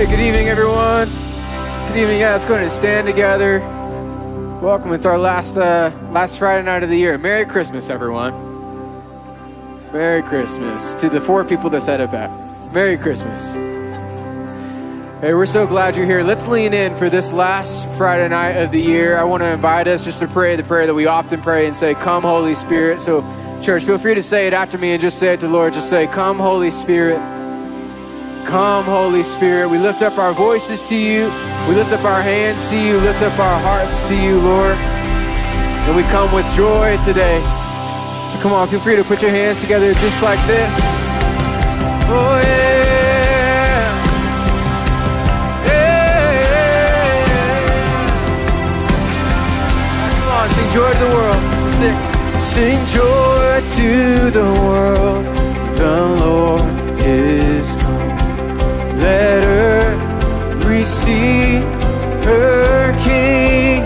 Hey, good evening, everyone. Good evening. Yeah, let's go ahead and stand together. Welcome. It's our last uh, last Friday night of the year. Merry Christmas, everyone. Merry Christmas to the four people that said it back. Merry Christmas. Hey, we're so glad you're here. Let's lean in for this last Friday night of the year. I want to invite us just to pray the prayer that we often pray and say, Come, Holy Spirit. So, church, feel free to say it after me and just say it to the Lord. Just say, Come, Holy Spirit. Come, Holy Spirit. We lift up our voices to you. We lift up our hands to you. Lift up our hearts to you, Lord. And we come with joy today. So come on, feel free to put your hands together just like this. Oh, yeah. Sing joy to the world. Sing, sing joy to the world. The Lord is. Let her receive her King.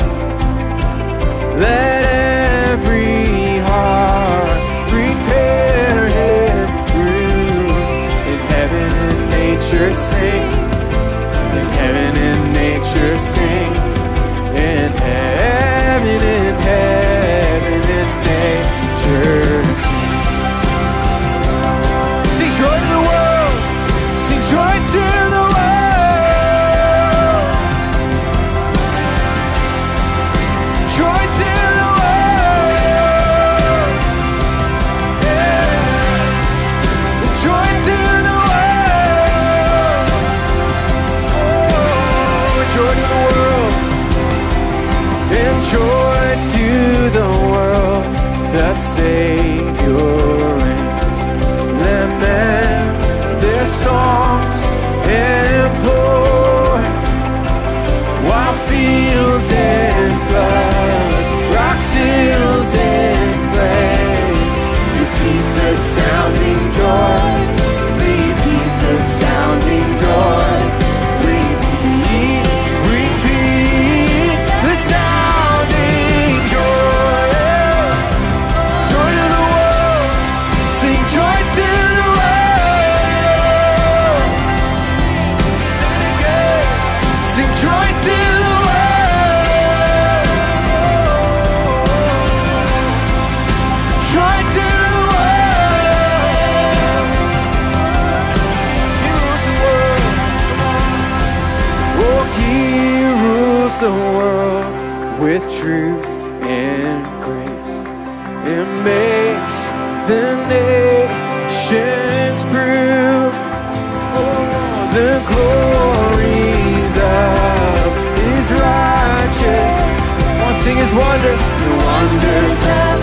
Let rules the world with truth and grace. It makes the nations prove oh, the glories of his righteous. One sing his wonders, the wonders of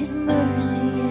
His mercy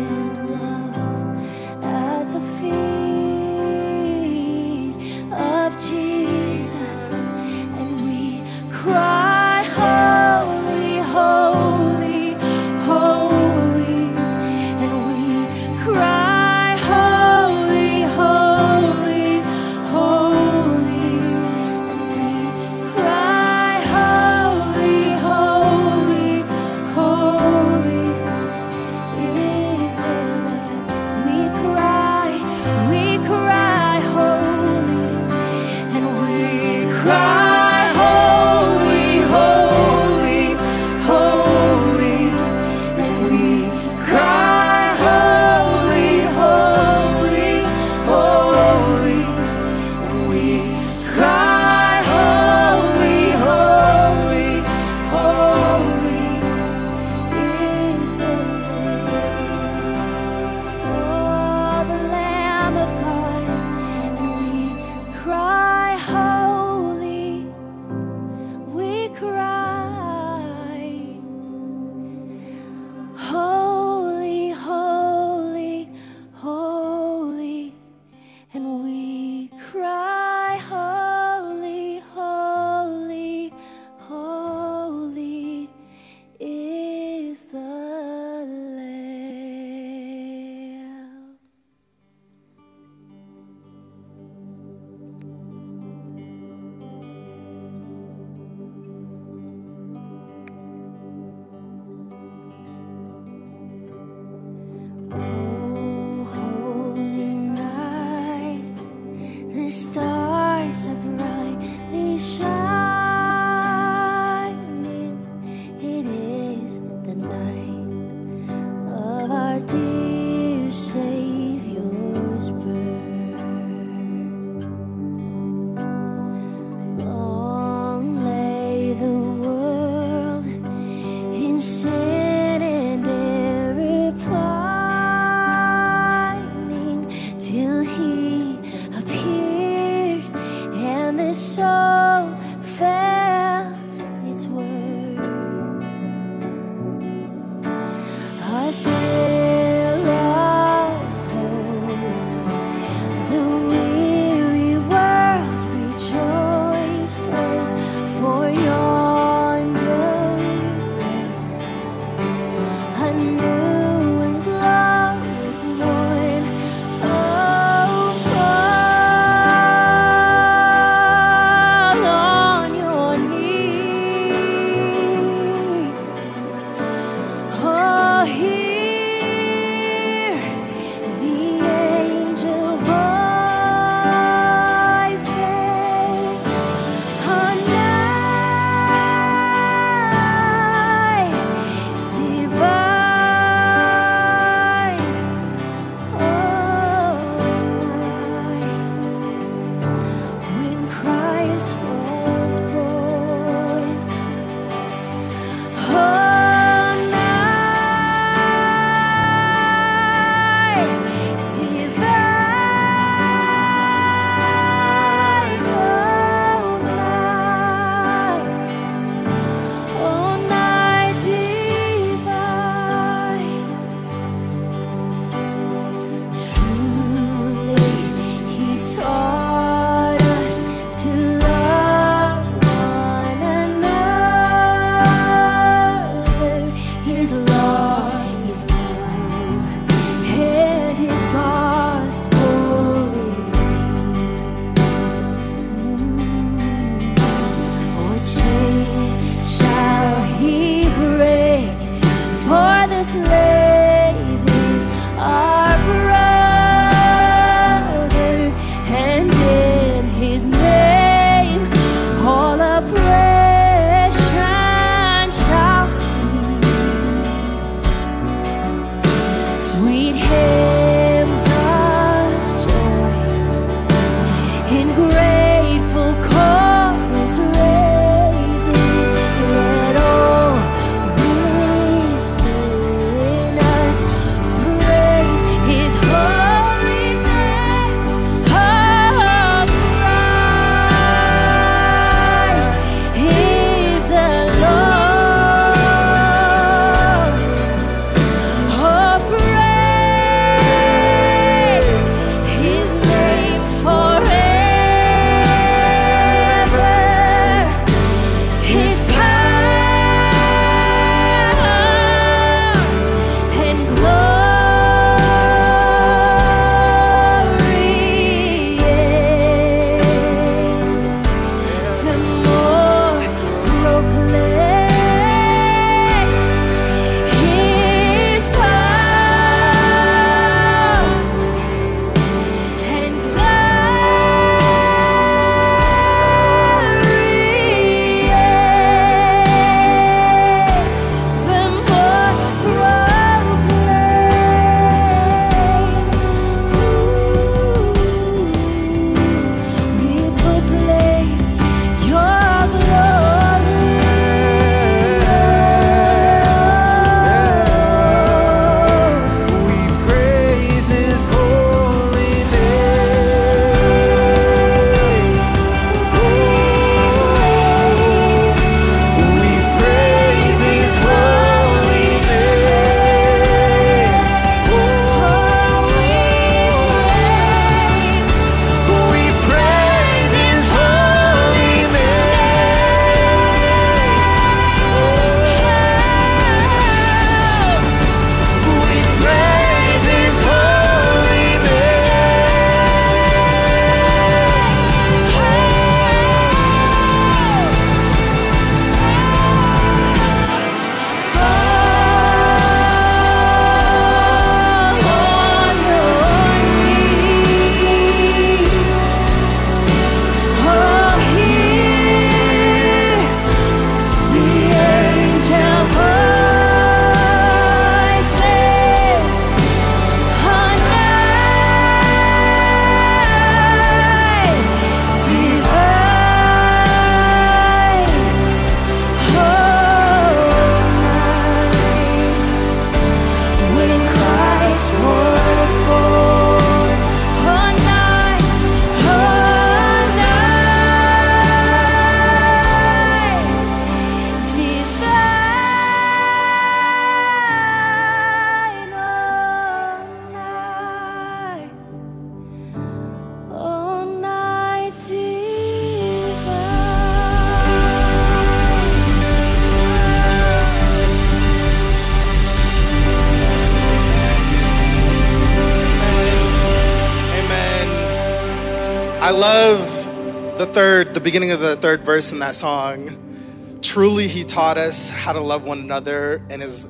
the beginning of the third verse in that song. Truly, He taught us how to love one another, and His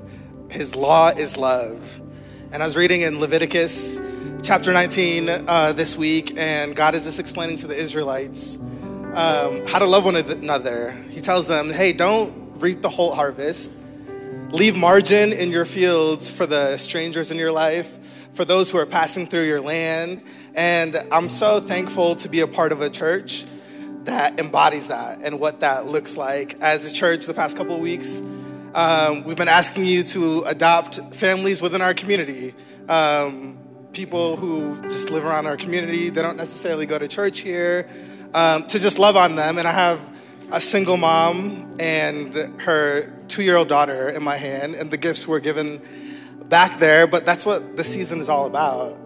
His law is love. And I was reading in Leviticus chapter 19 uh, this week, and God is just explaining to the Israelites um, how to love one another. He tells them, "Hey, don't reap the whole harvest. Leave margin in your fields for the strangers in your life, for those who are passing through your land." And I'm so thankful to be a part of a church that embodies that and what that looks like. As a church, the past couple of weeks, um, we've been asking you to adopt families within our community. Um, people who just live around our community, they don't necessarily go to church here, um, to just love on them. And I have a single mom and her two year old daughter in my hand, and the gifts were given back there. But that's what the season is all about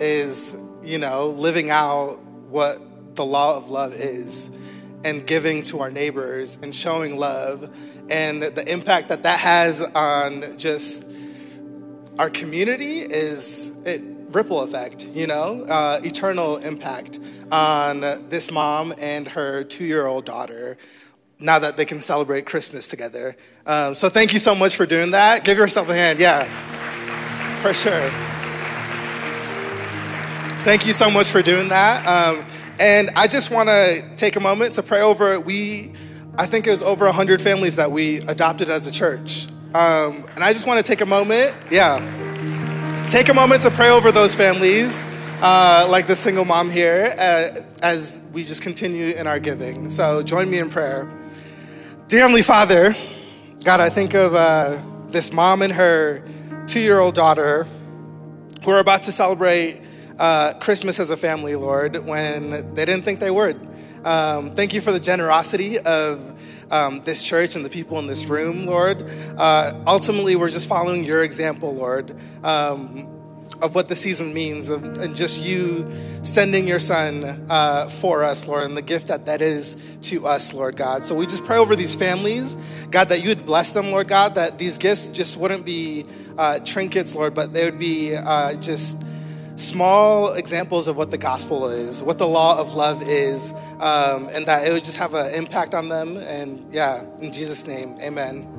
is, you know, living out what the law of love is and giving to our neighbors and showing love and the impact that that has on just our community is it ripple effect you know uh, eternal impact on this mom and her two-year-old daughter now that they can celebrate christmas together. Um, so thank you so much for doing that. Give yourself a hand yeah for sure. Thank you so much for doing that. Um, and i just want to take a moment to pray over we I think it was over 100 families that we adopted as a church. Um, and I just want to take a moment, yeah, take a moment to pray over those families, uh, like the single mom here, uh, as we just continue in our giving. So join me in prayer. Dear Heavenly Father, God, I think of uh, this mom and her two year old daughter who are about to celebrate uh, Christmas as a family, Lord, when they didn't think they would. Um, thank you for the generosity of um, this church and the people in this room, Lord. Uh, ultimately, we're just following your example, Lord, um, of what the season means, of, and just you sending your son uh, for us, Lord, and the gift that that is to us, Lord God. So we just pray over these families, God, that you would bless them, Lord God, that these gifts just wouldn't be uh, trinkets, Lord, but they would be uh, just small examples of what the gospel is, what the law of love is, um, and that it would just have an impact on them. And yeah, in Jesus' name, amen.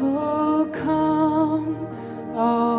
Oh, come, all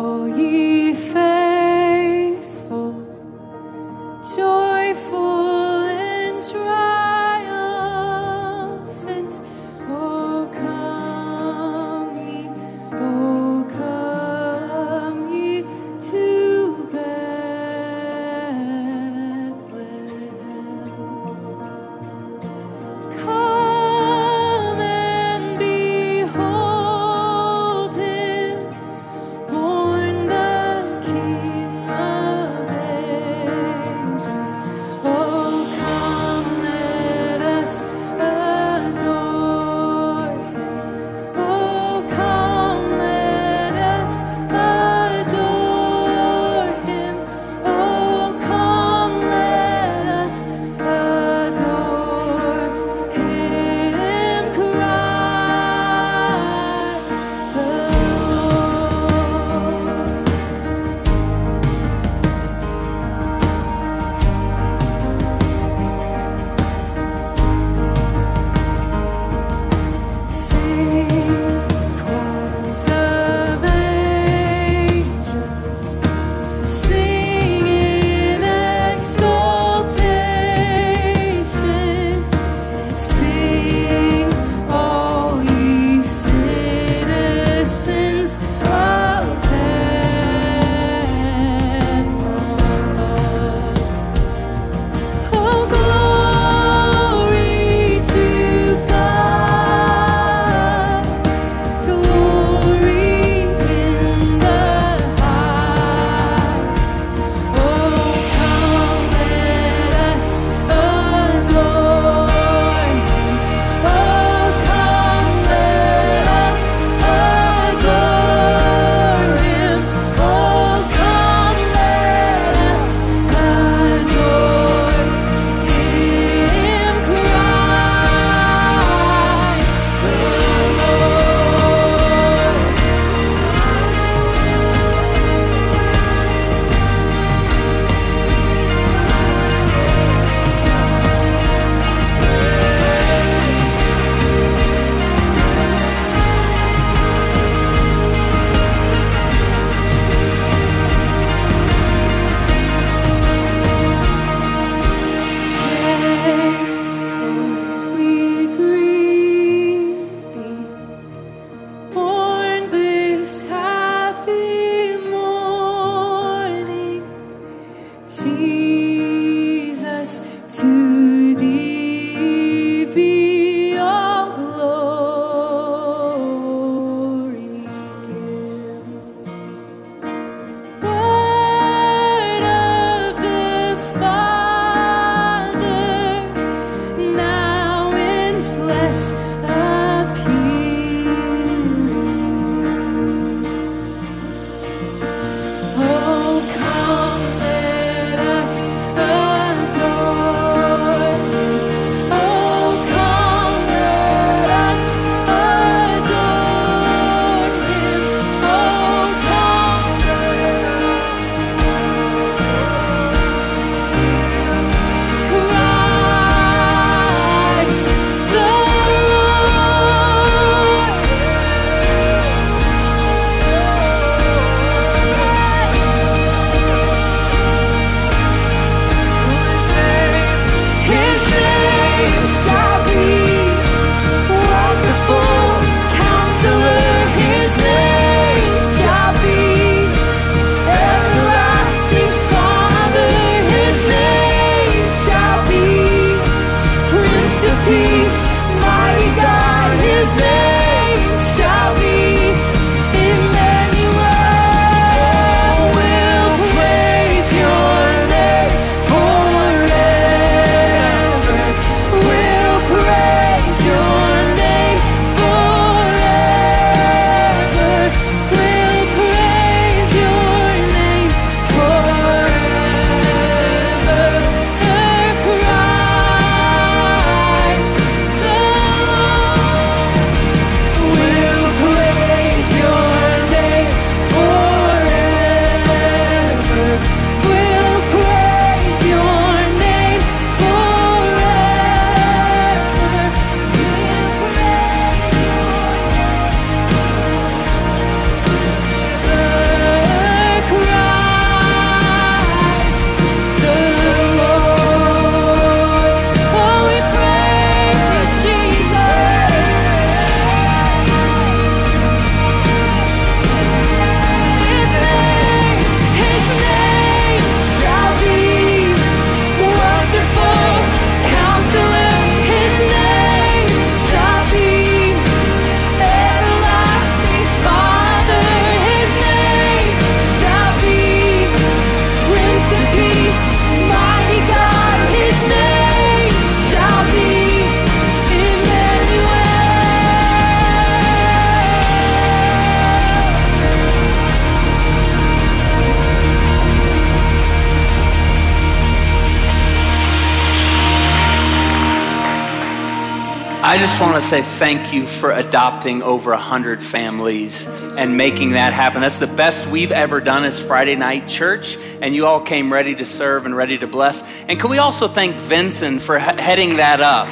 just want to say thank you for adopting over 100 families and making that happen. That's the best we've ever done as Friday night church, and you all came ready to serve and ready to bless. And can we also thank Vincent for he- heading that up?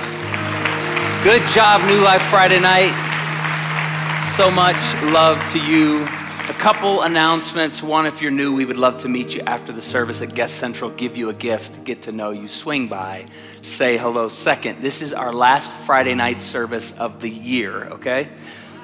Good job, New Life Friday night. So much love to you. A couple announcements. One, if you're new, we would love to meet you after the service at Guest Central, give you a gift, get to know you, swing by, say hello. Second, this is our last Friday night service of the year, okay?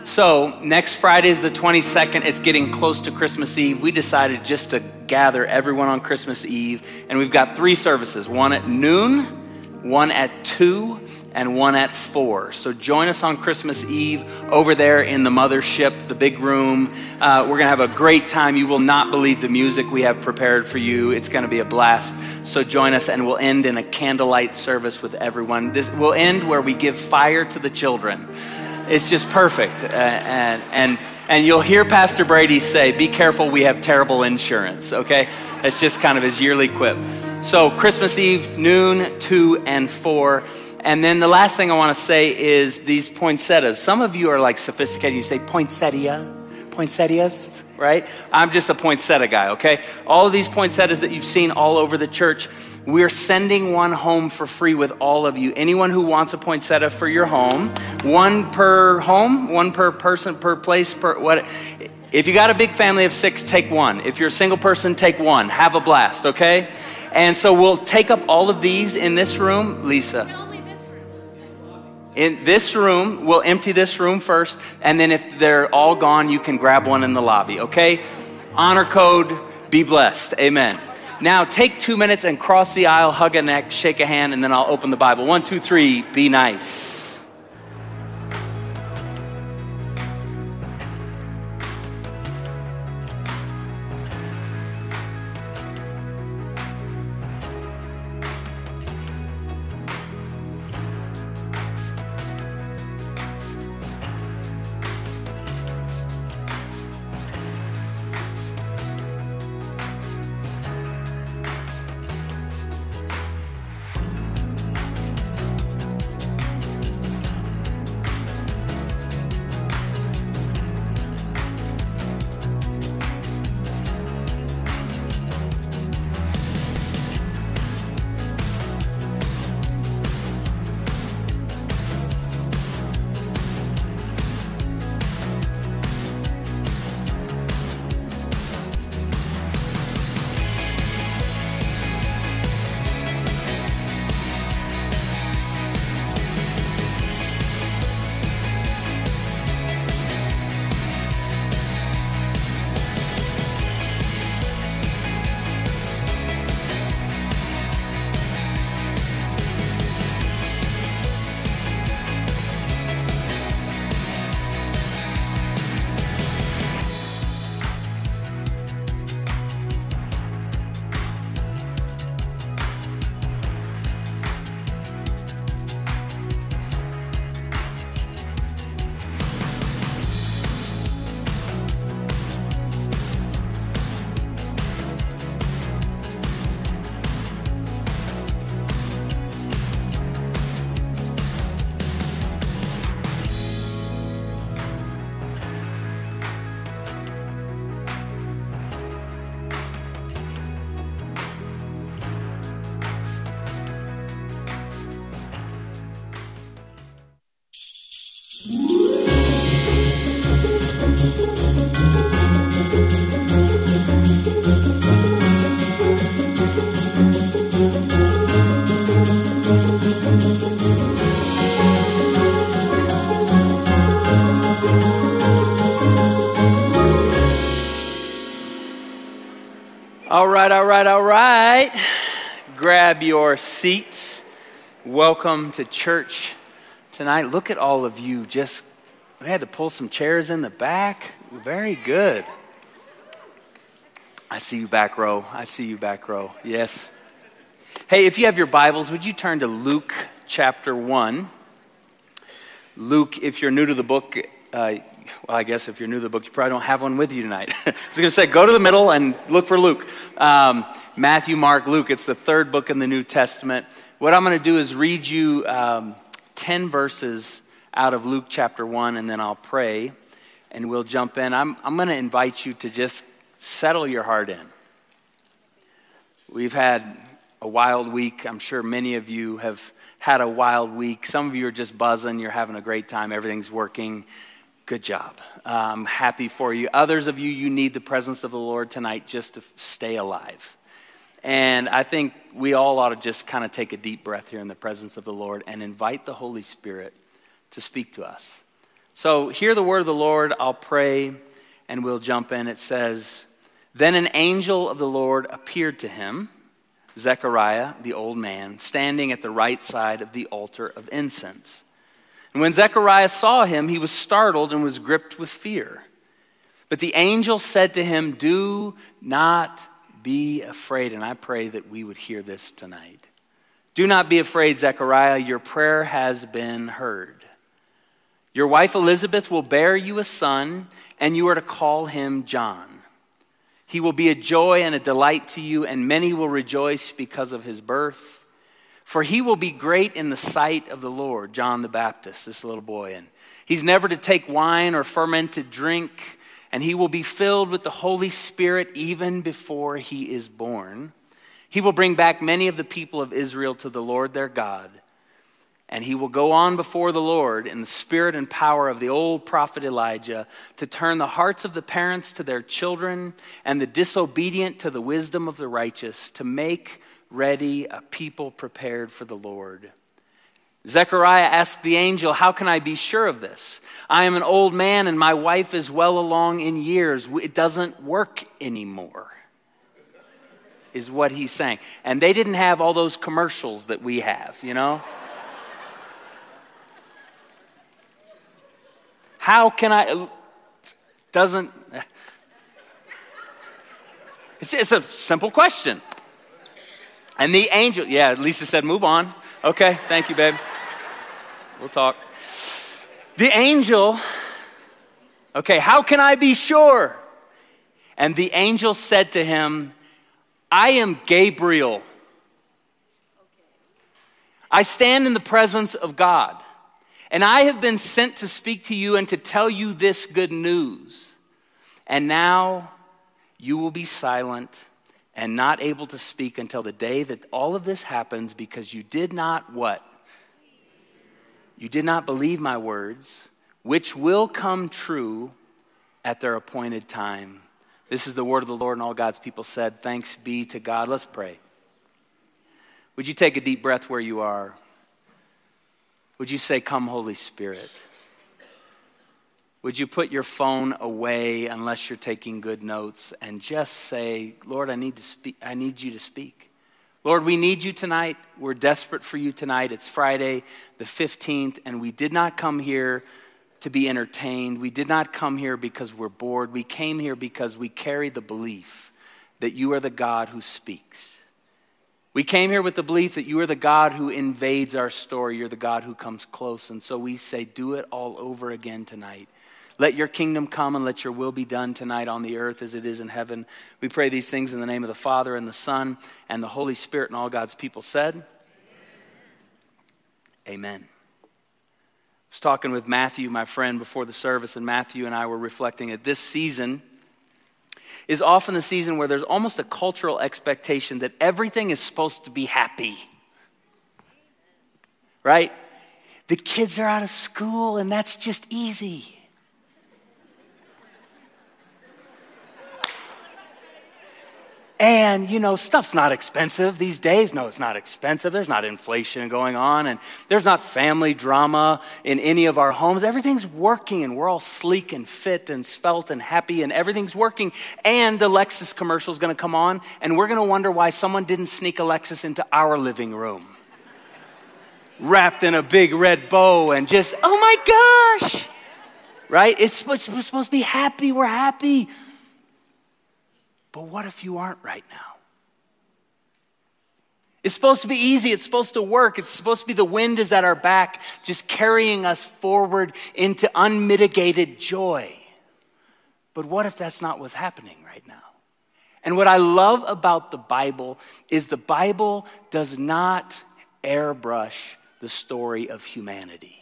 So, next Friday is the 22nd. It's getting close to Christmas Eve. We decided just to gather everyone on Christmas Eve, and we've got three services one at noon, one at 2, and one at 4. So join us on Christmas Eve over there in the mothership, the big room. Uh, we're going to have a great time. You will not believe the music we have prepared for you. It's going to be a blast. So join us, and we'll end in a candlelight service with everyone. This will end where we give fire to the children. It's just perfect. Uh, and, and, and you'll hear Pastor Brady say, Be careful, we have terrible insurance, okay? It's just kind of his yearly quip. So, Christmas Eve, noon, 2, and 4. And then the last thing I want to say is these poinsettias. Some of you are like sophisticated. You say poinsettia, poinsettias, right? I'm just a poinsettia guy, okay? All of these poinsettias that you've seen all over the church, we're sending one home for free with all of you. Anyone who wants a poinsettia for your home, one per home, one per person, per place, per what. If you got a big family of six, take one. If you're a single person, take one. Have a blast, okay? And so we'll take up all of these in this room. Lisa. In this room, we'll empty this room first, and then if they're all gone, you can grab one in the lobby, okay? Honor code, be blessed. Amen. Now take two minutes and cross the aisle, hug a neck, shake a hand, and then I'll open the Bible. One, two, three, be nice. All right, all right, all right. Grab your seats. Welcome to church tonight. Look at all of you. Just, we had to pull some chairs in the back. Very good. I see you back row. I see you back row. Yes. Hey, if you have your Bibles, would you turn to Luke chapter 1? Luke, if you're new to the book, uh, well, I guess if you're new to the book, you probably don't have one with you tonight. I was going to say, go to the middle and look for Luke. Um, Matthew, Mark, Luke. It's the third book in the New Testament. What I'm going to do is read you um, 10 verses out of Luke chapter 1, and then I'll pray and we'll jump in. I'm, I'm going to invite you to just settle your heart in. We've had a wild week. I'm sure many of you have had a wild week. Some of you are just buzzing. You're having a great time. Everything's working. Good job. I'm happy for you. Others of you, you need the presence of the Lord tonight just to stay alive. And I think we all ought to just kind of take a deep breath here in the presence of the Lord and invite the Holy Spirit to speak to us. So, hear the word of the Lord. I'll pray and we'll jump in. It says, Then an angel of the Lord appeared to him, Zechariah, the old man, standing at the right side of the altar of incense. And when Zechariah saw him, he was startled and was gripped with fear. But the angel said to him, Do not be afraid. And I pray that we would hear this tonight. Do not be afraid, Zechariah. Your prayer has been heard. Your wife Elizabeth will bear you a son, and you are to call him John. He will be a joy and a delight to you, and many will rejoice because of his birth. For he will be great in the sight of the Lord, John the Baptist, this little boy. And he's never to take wine or fermented drink and he will be filled with the Holy Spirit even before he is born. He will bring back many of the people of Israel to the Lord their God. And he will go on before the Lord in the spirit and power of the old prophet Elijah to turn the hearts of the parents to their children and the disobedient to the wisdom of the righteous, to make ready a people prepared for the Lord. Zechariah asked the angel, How can I be sure of this? I am an old man and my wife is well along in years. It doesn't work anymore, is what he's saying. And they didn't have all those commercials that we have, you know? How can I? Doesn't. It's, it's a simple question. And the angel, yeah, Lisa said, move on. Okay, thank you, babe. We'll talk. The angel, okay, how can I be sure? And the angel said to him, I am Gabriel. I stand in the presence of God, and I have been sent to speak to you and to tell you this good news. And now you will be silent and not able to speak until the day that all of this happens because you did not what? You did not believe my words, which will come true at their appointed time. This is the word of the Lord, and all God's people said, Thanks be to God. Let's pray. Would you take a deep breath where you are? Would you say, Come, Holy Spirit? Would you put your phone away unless you're taking good notes and just say, Lord, I need to speak, I need you to speak. Lord, we need you tonight. We're desperate for you tonight. It's Friday, the 15th, and we did not come here to be entertained. We did not come here because we're bored. We came here because we carry the belief that you are the God who speaks. We came here with the belief that you are the God who invades our story. You're the God who comes close. And so we say, do it all over again tonight. Let your kingdom come and let your will be done tonight on the earth as it is in heaven. We pray these things in the name of the Father and the Son and the Holy Spirit, and all God's people said, Amen. Amen. I was talking with Matthew, my friend, before the service, and Matthew and I were reflecting that this season is often the season where there's almost a cultural expectation that everything is supposed to be happy. Right? The kids are out of school, and that's just easy. And, you know, stuff's not expensive these days. No, it's not expensive. There's not inflation going on, and there's not family drama in any of our homes. Everything's working, and we're all sleek and fit and svelte and happy, and everything's working. And the Lexus commercial is going to come on, and we're going to wonder why someone didn't sneak a Lexus into our living room. Wrapped in a big red bow, and just, oh my gosh! Right? It's, it's supposed to be happy. We're happy. But what if you aren't right now? It's supposed to be easy. It's supposed to work. It's supposed to be the wind is at our back, just carrying us forward into unmitigated joy. But what if that's not what's happening right now? And what I love about the Bible is the Bible does not airbrush the story of humanity.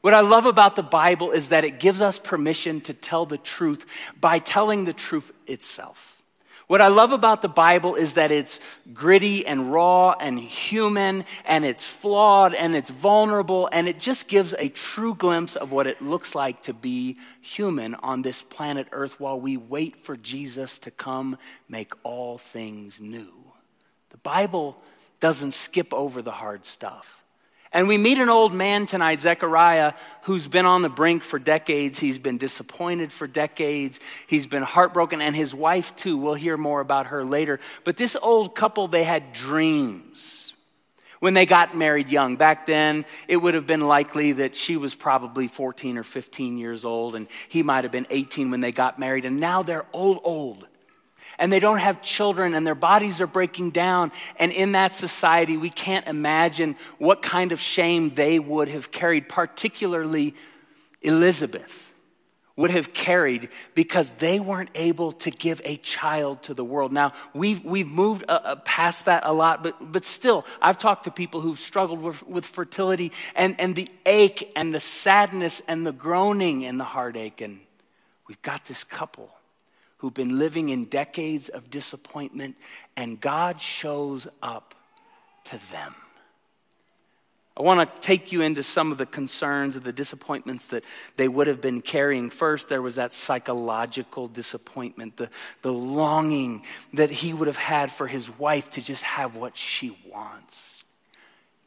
What I love about the Bible is that it gives us permission to tell the truth by telling the truth itself. What I love about the Bible is that it's gritty and raw and human and it's flawed and it's vulnerable and it just gives a true glimpse of what it looks like to be human on this planet Earth while we wait for Jesus to come make all things new. The Bible doesn't skip over the hard stuff. And we meet an old man tonight, Zechariah, who's been on the brink for decades. He's been disappointed for decades. He's been heartbroken, and his wife, too. We'll hear more about her later. But this old couple, they had dreams when they got married young. Back then, it would have been likely that she was probably 14 or 15 years old, and he might have been 18 when they got married. And now they're old, old and they don't have children and their bodies are breaking down. And in that society, we can't imagine what kind of shame they would have carried, particularly Elizabeth would have carried because they weren't able to give a child to the world. Now, we've, we've moved uh, uh past that a lot, but, but still, I've talked to people who've struggled with, with fertility and, and the ache and the sadness and the groaning and the heartache. And we've got this couple who've been living in decades of disappointment, and God shows up to them. I want to take you into some of the concerns of the disappointments that they would have been carrying. First, there was that psychological disappointment, the, the longing that he would have had for his wife to just have what she wants.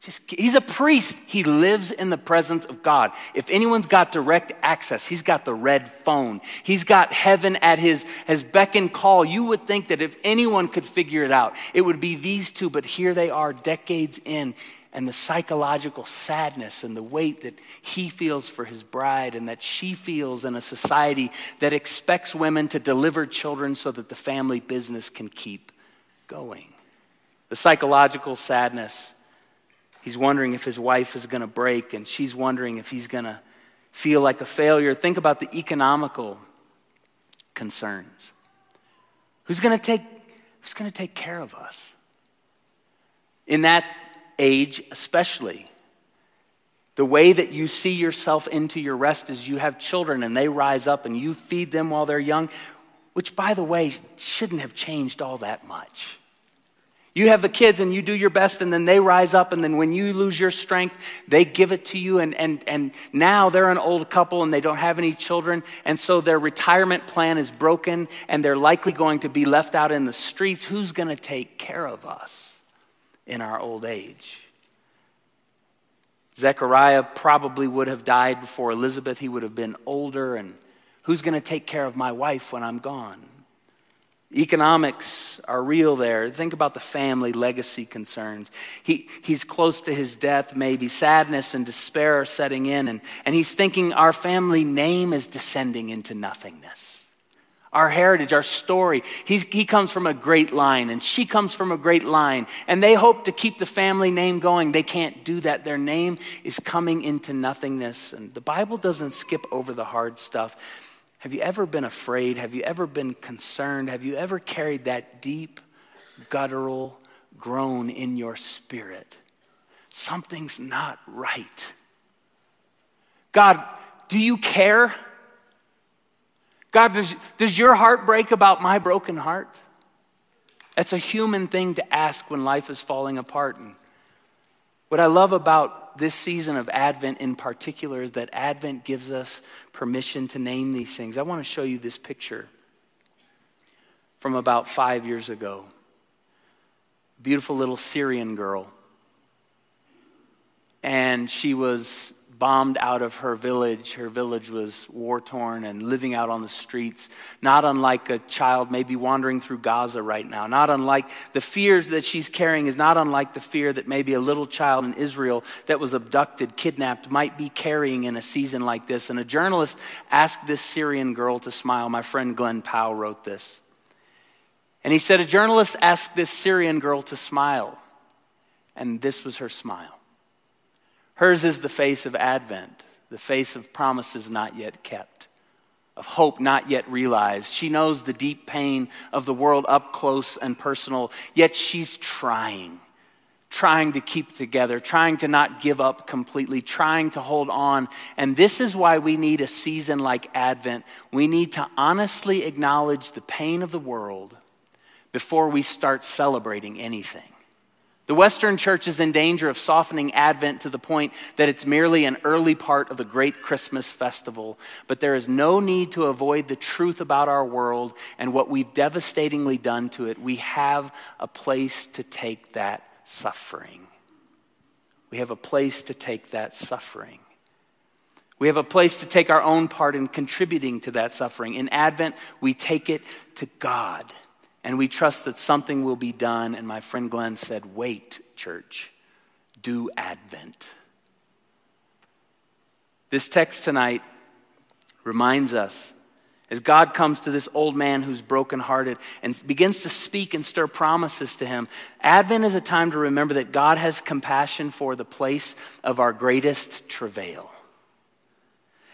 Just, he's a priest. He lives in the presence of God. If anyone's got direct access, he's got the red phone. He's got heaven at his, his beck and call. You would think that if anyone could figure it out, it would be these two, but here they are decades in, and the psychological sadness and the weight that he feels for his bride and that she feels in a society that expects women to deliver children so that the family business can keep going. The psychological sadness He's wondering if his wife is going to break, and she's wondering if he's going to feel like a failure. Think about the economical concerns. Who's going to take, who's going to take care of us? In that age, especially, the way that you see yourself into your rest is you have children and they rise up and you feed them while they're young, which, by the way, shouldn't have changed all that much. You have the kids and you do your best, and then they rise up, and then when you lose your strength, they give it to you. And, and, and now they're an old couple and they don't have any children, and so their retirement plan is broken, and they're likely going to be left out in the streets. Who's going to take care of us in our old age? Zechariah probably would have died before Elizabeth. He would have been older, and who's going to take care of my wife when I'm gone? Economics are real there. Think about the family legacy concerns. He, he's close to his death, maybe. Sadness and despair are setting in, and, and he's thinking our family name is descending into nothingness. Our heritage, our story. He's, he comes from a great line, and she comes from a great line, and they hope to keep the family name going. They can't do that. Their name is coming into nothingness. And the Bible doesn't skip over the hard stuff. Have you ever been afraid? Have you ever been concerned? Have you ever carried that deep, guttural groan in your spirit? Something's not right. God, do you care? God, does, does your heart break about my broken heart? That's a human thing to ask when life is falling apart. And what I love about this season of Advent in particular is that Advent gives us permission to name these things. I want to show you this picture from about five years ago. Beautiful little Syrian girl. And she was bombed out of her village. Her village was war torn and living out on the streets, not unlike a child maybe wandering through Gaza right now. Not unlike the fear that she's carrying, is not unlike the fear that maybe a little child in Israel that was abducted, kidnapped, might be carrying in a season like this. And a journalist asked this Syrian girl to smile. My friend Glenn Powell wrote this. And he said, A journalist asked this Syrian girl to smile. And this was her smile. Hers is the face of Advent, the face of promises not yet kept, of hope not yet realized. She knows the deep pain of the world up close and personal, yet she's trying trying to keep together, trying to not give up completely, trying to hold on. And this is why we need a season like Advent. We need to honestly acknowledge the pain of the world before we start celebrating anything. The Western church is in danger of softening Advent to the point that it's merely an early part of the great Christmas festival. But there is no need to avoid the truth about our world and what we've devastatingly done to it. We have a place to take that suffering. We have a place to take that suffering. We have a place to take our own part in contributing to that suffering. In Advent, we take it to God and we trust that something will be done. And my friend Glenn said, Wait, church, do Advent. This text tonight reminds us as God comes to this old man who's brokenhearted and begins to speak and stir promises to him, Advent is a time to remember that God has compassion for the place of our greatest travail.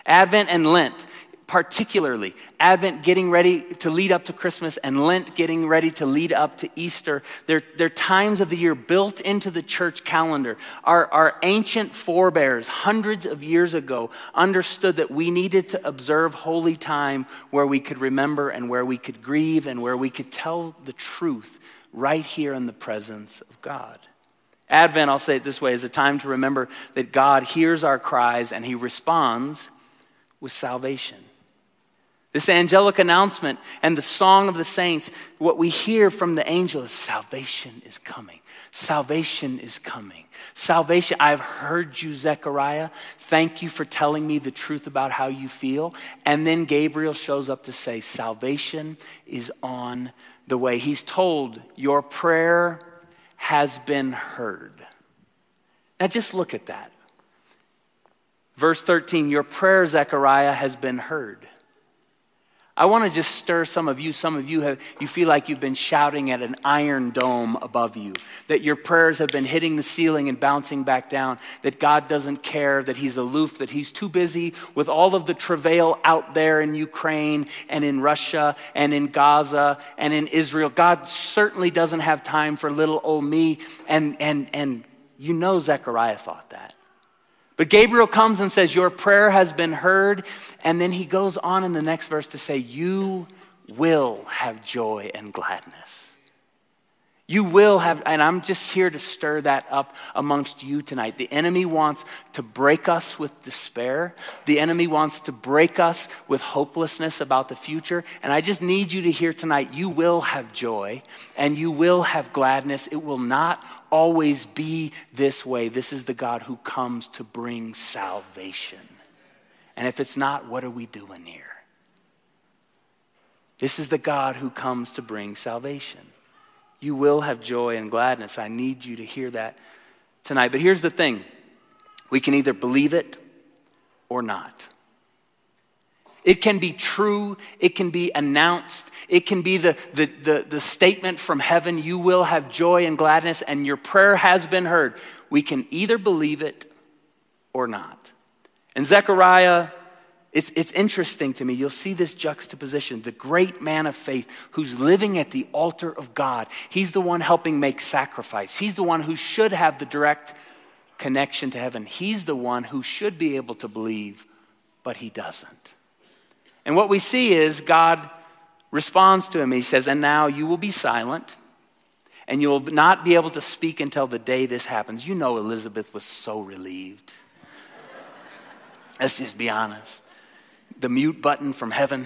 Advent and Lent particularly Advent getting ready to lead up to Christmas and Lent getting ready to lead up to Easter. They're, they're times of the year built into the church calendar. Our, our ancient forebears, hundreds of years ago, understood that we needed to observe holy time where we could remember and where we could grieve and where we could tell the truth right here in the presence of God. Advent, I'll say it this way, is a time to remember that God hears our cries and he responds with salvation. This angelic announcement and the song of the saints, what we hear from the angel is salvation is coming. Salvation is coming. Salvation, I've heard you, Zechariah. Thank you for telling me the truth about how you feel. And then Gabriel shows up to say, Salvation is on the way. He's told, Your prayer has been heard. Now just look at that. Verse 13, Your prayer, Zechariah, has been heard. I want to just stir some of you. Some of you have, you feel like you've been shouting at an iron dome above you, that your prayers have been hitting the ceiling and bouncing back down, that God doesn't care, that He's aloof, that He's too busy with all of the travail out there in Ukraine and in Russia and in Gaza and in Israel. God certainly doesn't have time for little old me. And, and, and you know Zechariah thought that. But Gabriel comes and says, Your prayer has been heard. And then he goes on in the next verse to say, You will have joy and gladness. You will have, and I'm just here to stir that up amongst you tonight. The enemy wants to break us with despair. The enemy wants to break us with hopelessness about the future. And I just need you to hear tonight you will have joy and you will have gladness. It will not always be this way. This is the God who comes to bring salvation. And if it's not, what are we doing here? This is the God who comes to bring salvation. You will have joy and gladness. I need you to hear that tonight. But here's the thing we can either believe it or not. It can be true, it can be announced, it can be the, the, the, the, statement from heaven, you will have joy and gladness, and your prayer has been heard. We can either believe it or not. And Zechariah it's, it's interesting to me. You'll see this juxtaposition. The great man of faith who's living at the altar of God, he's the one helping make sacrifice. He's the one who should have the direct connection to heaven. He's the one who should be able to believe, but he doesn't. And what we see is God responds to him. He says, And now you will be silent, and you will not be able to speak until the day this happens. You know, Elizabeth was so relieved. Let's just be honest the mute button from heaven.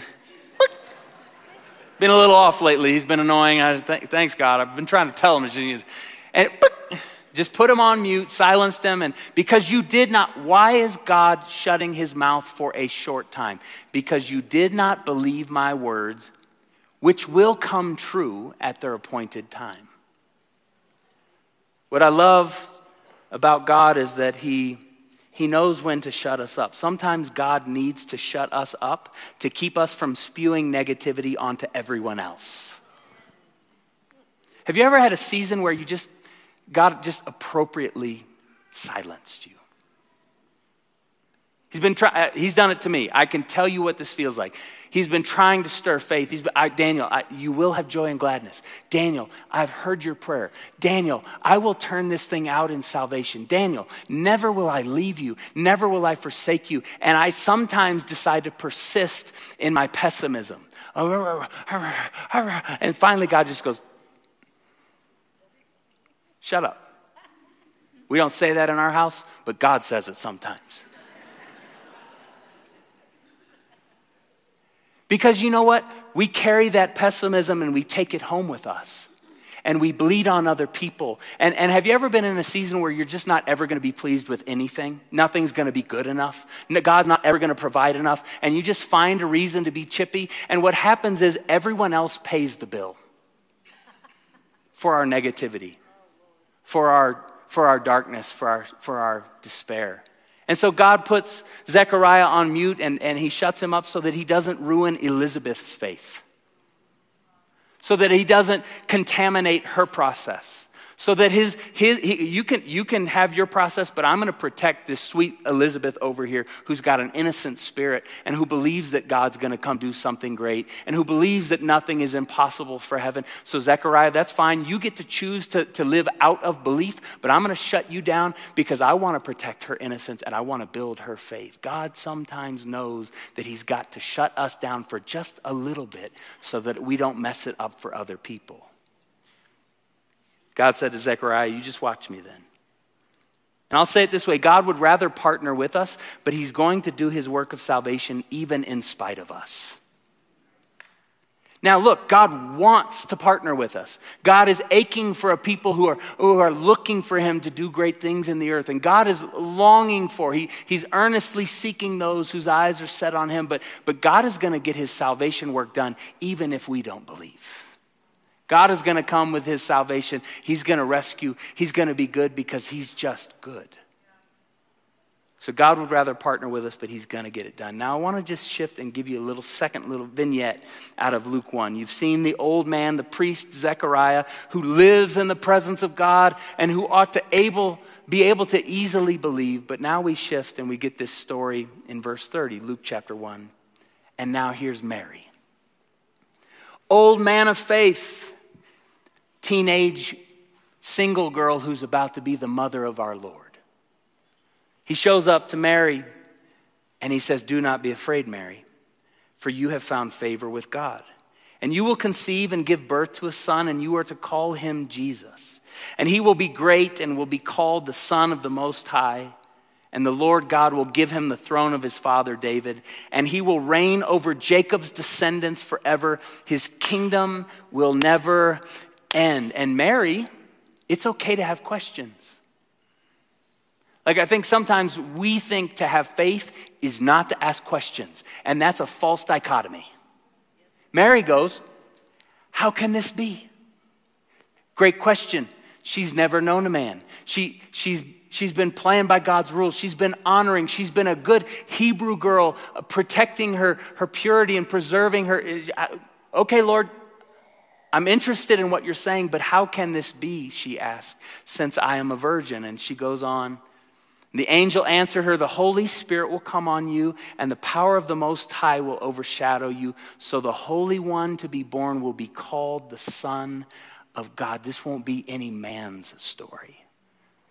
Been a little off lately. He's been annoying. I th- thanks God. I've been trying to tell him. And just put him on mute, silenced him, and because you did not, why is God shutting his mouth for a short time? Because you did not believe my words, which will come true at their appointed time. What I love about God is that he he knows when to shut us up. Sometimes God needs to shut us up to keep us from spewing negativity onto everyone else. Have you ever had a season where you just, God just appropriately silenced you? He's been try- uh, he's done it to me. I can tell you what this feels like. He's been trying to stir faith. He's been, I, Daniel, I, you will have joy and gladness. Daniel, I've heard your prayer. Daniel, I will turn this thing out in salvation. Daniel, never will I leave you. Never will I forsake you. And I sometimes decide to persist in my pessimism. And finally, God just goes, Shut up. We don't say that in our house, but God says it sometimes. Because you know what? We carry that pessimism and we take it home with us. And we bleed on other people. And, and have you ever been in a season where you're just not ever going to be pleased with anything? Nothing's going to be good enough. God's not ever going to provide enough. And you just find a reason to be chippy. And what happens is everyone else pays the bill for our negativity, for our, for our darkness, for our, for our despair. And so God puts Zechariah on mute and, and he shuts him up so that he doesn't ruin Elizabeth's faith, so that he doesn't contaminate her process so that his, his he, you, can, you can have your process, but I'm going to protect this sweet Elizabeth over here who's got an innocent spirit and who believes that God's going to come do something great and who believes that nothing is impossible for heaven. So, Zechariah, that's fine. You get to choose to, to live out of belief, but I'm going to shut you down because I want to protect her innocence and I want to build her faith. God sometimes knows that he's got to shut us down for just a little bit so that we don't mess it up for other people. God said to Zechariah, You just watch me then. And I'll say it this way God would rather partner with us, but He's going to do His work of salvation even in spite of us. Now, look, God wants to partner with us. God is aching for a people who are, who are looking for Him to do great things in the earth. And God is longing for, he, He's earnestly seeking those whose eyes are set on Him. But, but God is going to get His salvation work done even if we don't believe. God is going to come with his salvation. He's going to rescue. He's going to be good because he's just good. So God would rather partner with us, but he's going to get it done. Now I want to just shift and give you a little second little vignette out of Luke 1. You've seen the old man, the priest Zechariah, who lives in the presence of God and who ought to able, be able to easily believe. But now we shift and we get this story in verse 30, Luke chapter 1. And now here's Mary. Old man of faith teenage single girl who's about to be the mother of our Lord. He shows up to Mary and he says, Do not be afraid, Mary, for you have found favor with God. And you will conceive and give birth to a son, and you are to call him Jesus. And he will be great and will be called the Son of the Most High. And the Lord God will give him the throne of his father David, and he will reign over Jacob's descendants forever. His kingdom will never end. And Mary, it's okay to have questions. Like, I think sometimes we think to have faith is not to ask questions, and that's a false dichotomy. Mary goes, How can this be? Great question. She's never known a man. She, she's, she's been playing by God's rules. She's been honoring. She's been a good Hebrew girl, uh, protecting her, her purity and preserving her. Uh, okay, Lord, I'm interested in what you're saying, but how can this be? She asked, since I am a virgin. And she goes on. The angel answered her, The Holy Spirit will come on you, and the power of the Most High will overshadow you. So the Holy One to be born will be called the Son of God. This won't be any man's story.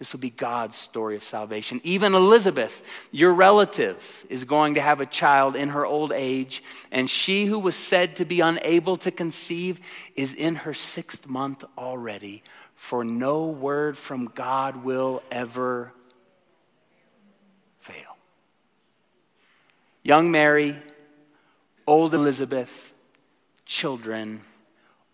This will be God's story of salvation. Even Elizabeth, your relative, is going to have a child in her old age, and she who was said to be unable to conceive is in her sixth month already, for no word from God will ever fail. Young Mary, old Elizabeth, children,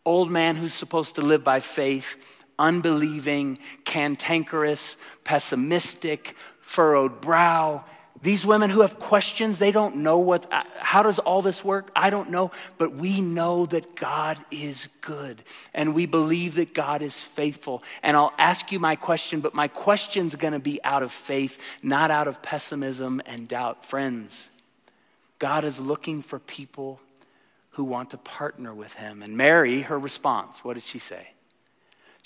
old man who's supposed to live by faith unbelieving, cantankerous, pessimistic, furrowed brow. These women who have questions, they don't know what, uh, how does all this work? I don't know, but we know that God is good and we believe that God is faithful. And I'll ask you my question, but my question's gonna be out of faith, not out of pessimism and doubt. Friends, God is looking for people who want to partner with Him. And Mary, her response, what did she say?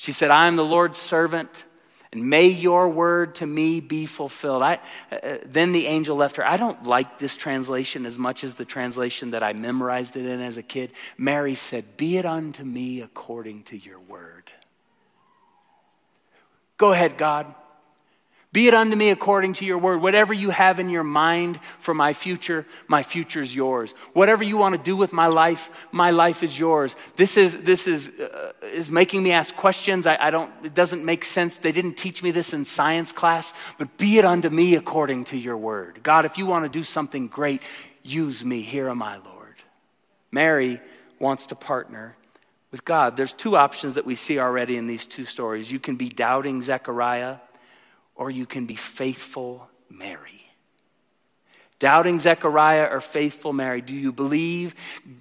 She said, I am the Lord's servant, And may your word to me be fulfilled. I, uh, then the angel left her. I don't like this translation as much as the translation that I memorized it in as a kid. Mary said, Be it unto me according to your word. Go ahead, God. Be it unto me according to your word. Whatever you have in your mind for my future, my future is yours. Whatever you want to do with my life, my life is yours. This is, this is, uh, is making me ask questions. I, I don't, it doesn't make sense. They didn't teach me this in science class, but be it unto me according to your word. God, if you want to do something great, use me. Here am I, Lord. Mary wants to partner with God. There's two options that we see already in these two stories. You can be doubting Zechariah or you can be faithful Mary. Doubting Zechariah or faithful Mary, do you believe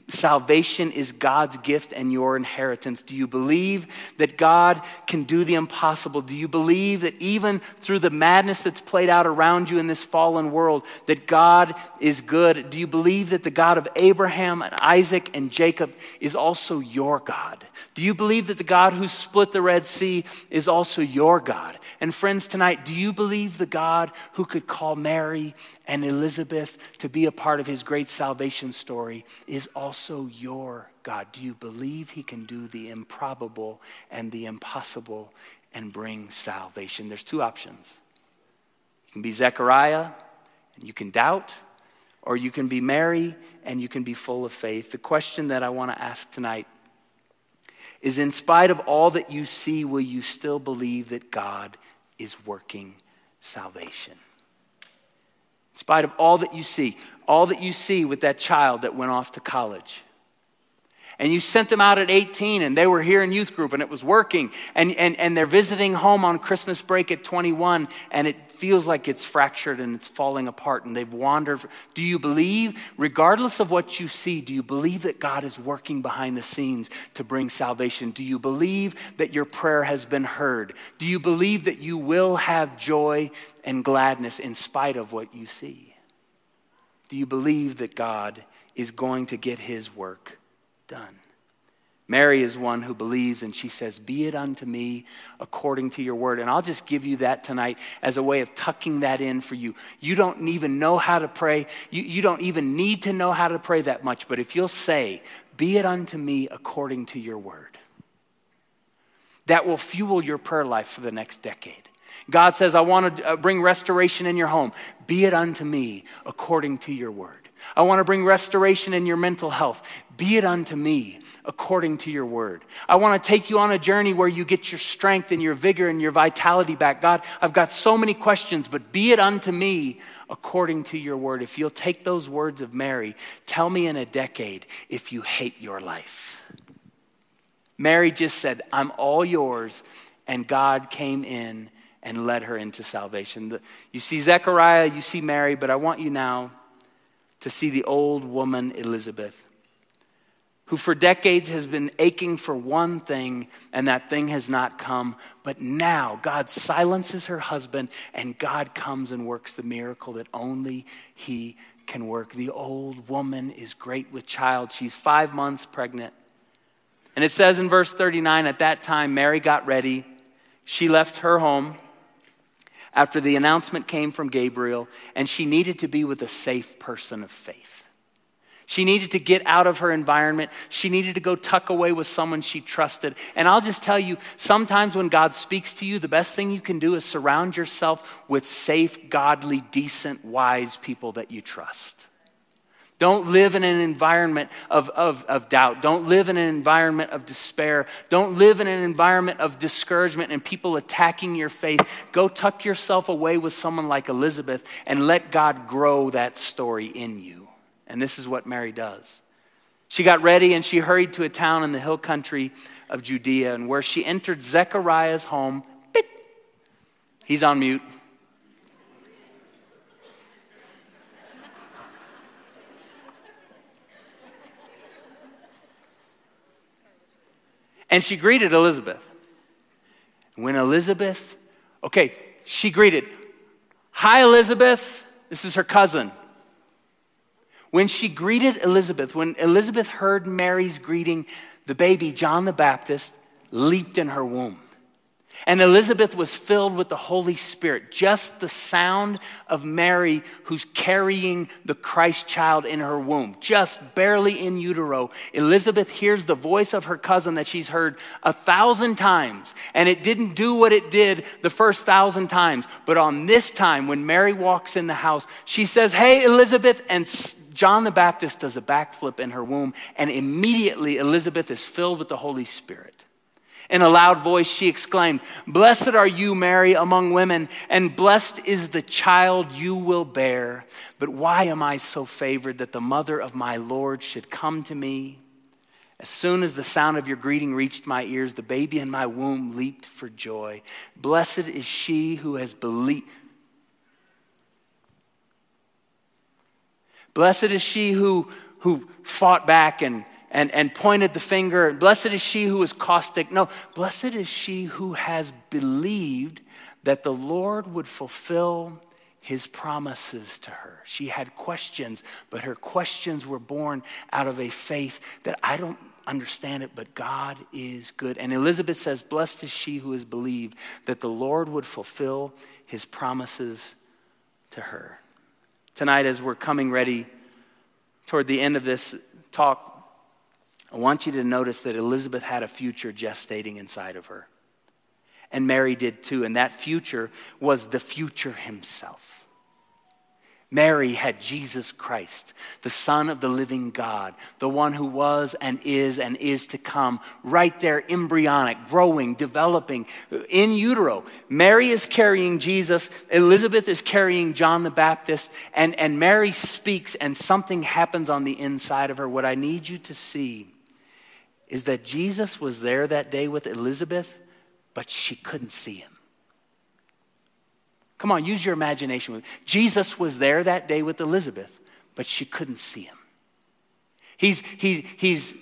salvation is God's gift and your inheritance? Do you believe that God can do the impossible? Do you believe that even through the madness that's played out around you in this fallen world, that God is good? Do you believe that the God of Abraham and Isaac and Jacob is also your God? Do you believe that the God who split the Red Sea is also your God? And friends, tonight, do you believe the God who could call Mary and Elizabeth to be a part of his great salvation story is also your God? Do you believe he can do the improbable and the impossible and bring salvation? There's two options. You can be Zechariah and you can doubt, or you can be Mary and you can be full of faith. The question that I want to ask tonight is in spite of all that you see, will you still believe that God is working salvation? Spite of all that you see, all that you see with that child that went off to college. And you sent them out at 18 and they were here in youth group and it was working. And, and, and they're visiting home on Christmas break at 21 and it feels like it's fractured and it's falling apart and they've wandered. Do you believe, regardless of what you see, do you believe that God is working behind the scenes to bring salvation? Do you believe that your prayer has been heard? Do you believe that you will have joy and gladness in spite of what you see? Do you believe that God is going to get his work done? Mary is one who believes and she says, Be it unto me according to your word. And I'll just give you that tonight as a way of tucking that in for you. You don't even know how to pray. You, you don't even need to know how to pray that much. But if you'll say, Be it unto me according to your word, that will fuel your prayer life for the next decade. God says, I want to uh, bring restoration in your home. Be it unto me according to your word. I want to bring restoration in your mental health. Be it unto me according to your word. I want to take you on a journey where you get your strength and your vigor and your vitality back. God, I've got so many questions, but be it unto me according to your word. If you'll take those words of Mary, tell me in a decade if you hate your life. Mary just said, I'm all yours, and God came in and led her into salvation. You see Zechariah, you see Mary, but I want you now to see the old woman Elizabeth, who for decades has been aching for one thing, and that thing has not come. But now God silences her husband, and God comes and works the miracle that only He can work. The old woman is great with child. She's five months pregnant. And it says in verse 39 at that time, Mary got ready. She left her home after the announcement came from Gabriel, and she needed to be with a safe person of faith. She needed to get out of her environment. She needed to go tuck away with someone she trusted. And I'll just tell you sometimes when God speaks to you, the best thing you can do is surround yourself with safe, godly, decent, wise people that you trust. Don't live in an environment of, of, of doubt. Don't live in an environment of despair. Don't live in an environment of discouragement and people attacking your faith. Go tuck yourself away with someone like Elizabeth and let God grow that story in you. And this is what Mary does. She got ready and she hurried to a town in the hill country of Judea, and where she entered Zechariah's home, beep, he's on mute. And she greeted Elizabeth. When Elizabeth, okay, she greeted, Hi, Elizabeth. This is her cousin. When she greeted Elizabeth, when Elizabeth heard Mary's greeting, the baby, John the Baptist, leaped in her womb. And Elizabeth was filled with the Holy Spirit. Just the sound of Mary, who's carrying the Christ child in her womb, just barely in utero. Elizabeth hears the voice of her cousin that she's heard a thousand times. And it didn't do what it did the first thousand times. But on this time, when Mary walks in the house, she says, Hey, Elizabeth. And John the Baptist does a backflip in her womb. And immediately, Elizabeth is filled with the Holy Spirit. In a loud voice, she exclaimed, Blessed are you, Mary, among women, and blessed is the child you will bear. But why am I so favored that the mother of my Lord should come to me? As soon as the sound of your greeting reached my ears, the baby in my womb leaped for joy. Blessed is she who has believed. Blessed is she who, who fought back and and, and pointed the finger. And blessed is she who is caustic. No, blessed is she who has believed that the Lord would fulfill his promises to her. She had questions, but her questions were born out of a faith that I don't understand it, but God is good. And Elizabeth says, Blessed is she who has believed that the Lord would fulfill his promises to her. Tonight, as we're coming ready toward the end of this talk, I want you to notice that Elizabeth had a future gestating inside of her. And Mary did too. And that future was the future himself. Mary had Jesus Christ, the Son of the living God, the one who was and is and is to come, right there, embryonic, growing, developing in utero. Mary is carrying Jesus, Elizabeth is carrying John the Baptist, and, and Mary speaks, and something happens on the inside of her. What I need you to see is that Jesus was there that day with Elizabeth, but she couldn't see him. Come on, use your imagination. Jesus was there that day with Elizabeth, but she couldn't see him. He's, he's, he's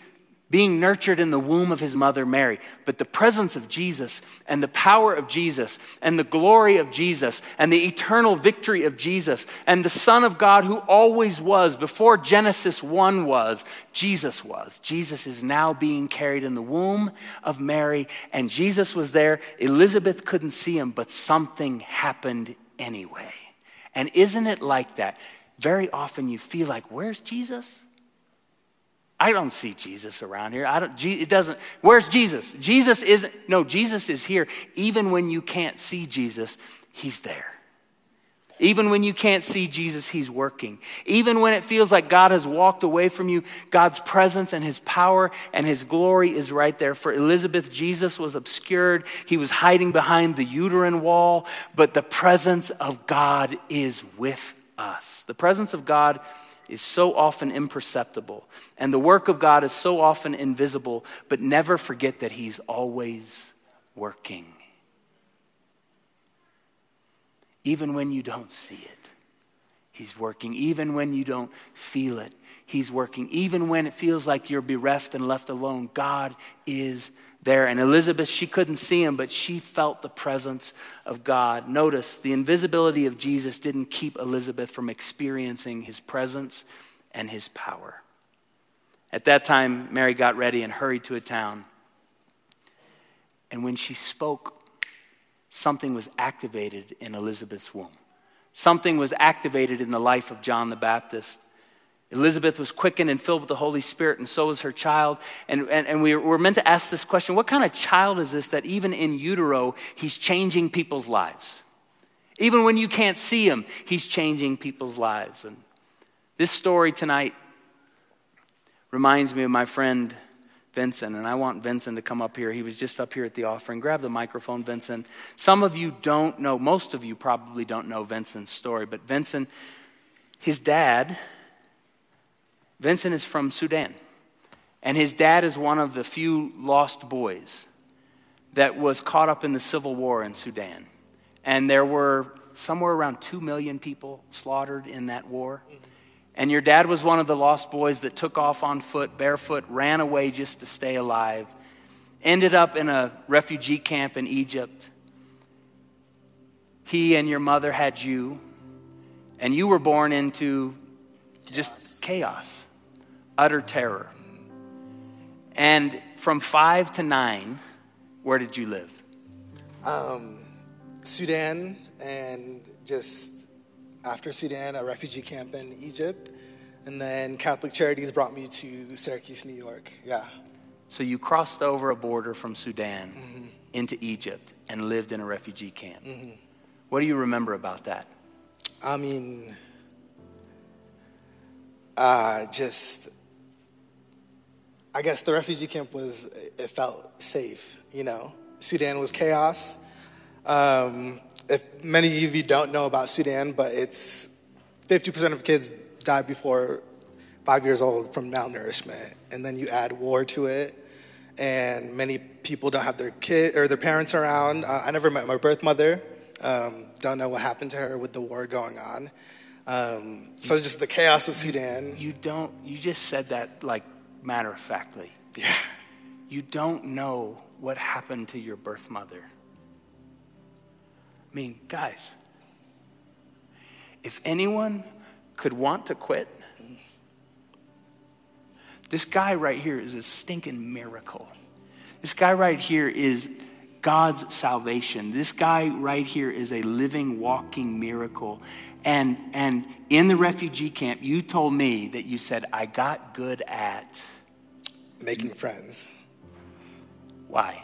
being nurtured in the womb of his mother Mary. But the presence of Jesus and the power of Jesus and the glory of Jesus and the eternal victory of Jesus and the Son of God who always was, before Genesis 1 was, Jesus was. Jesus is now being carried in the womb of Mary, and Jesus was there. Elizabeth couldn't see him, but something happened anyway. And isn't it like that? Very often you feel like, where's Jesus? I don't see Jesus around here. I don't, it doesn't, where's Jesus? Jesus isn't, no, Jesus is here. Even when you can't see Jesus, he's there. Even when you can't see Jesus, he's working. Even when it feels like God has walked away from you, God's presence and his power and his glory is right there. For Elizabeth, Jesus was obscured. He was hiding behind the uterine wall, but the presence of God is with us. The presence of God is so often imperceptible, and the work of God is so often invisible, but never forget that He's always working. Even when you don't see it, He's working. Even when you don't feel it, He's working. Even when it feels like you're bereft and left alone, God is there. And Elizabeth, she couldn't see him, but she felt the presence of God. Notice the invisibility of Jesus didn't keep Elizabeth from experiencing his presence and his power. At that time, Mary got ready and hurried to a town. And when she spoke, something was activated in Elizabeth's womb. Something was activated in the life of John the Baptist. Elizabeth was quickened and filled with the Holy Spirit, and so was her child. And, and, and we we're meant to ask this question what kind of child is this that even in utero, he's changing people's lives? Even when you can't see him, he's changing people's lives. And this story tonight reminds me of my friend Vincent, and I want Vincent to come up here. He was just up here at the offering. Grab the microphone, Vincent. Some of you don't know, most of you probably don't know Vincent's story, but Vincent, his dad, Vincent is from Sudan, and his dad is one of the few lost boys that was caught up in the civil war in Sudan. And there were somewhere around 2 million people slaughtered in that war. And your dad was one of the lost boys that took off on foot, barefoot, ran away just to stay alive, ended up in a refugee camp in Egypt. He and your mother had you, and you were born into just chaos utter terror. And from five to nine, where did you live? um, Sudan, and just after Sudan, a refugee camp in Egypt. And then Catholic Charities brought me to Syracuse, New York. Yeah. So you crossed over a border from Sudan into Egypt and lived in a refugee camp. What do you remember about that? I mean, uh, just, I guess the refugee camp was, it felt safe, you know. Sudan was chaos. Um, if many of you don't know about Sudan, but it's 50% of kids die before five years old from malnourishment. And then you add war to it, and many people don't have their kid or their parents around. Uh, I never met my birth mother. Um, don't know what happened to her with the war going on. Um, so just the chaos of Sudan. You don't, you just said that like matter of factly. Yeah. You don't know what happened to your birth mother. I mean, guys, if anyone could want to quit, this guy right here is a stinking miracle. This guy right here is God's salvation. This guy right here is a living, walking miracle. And, and in the refugee camp, you told me that you said, I got good at. Making friends. Why?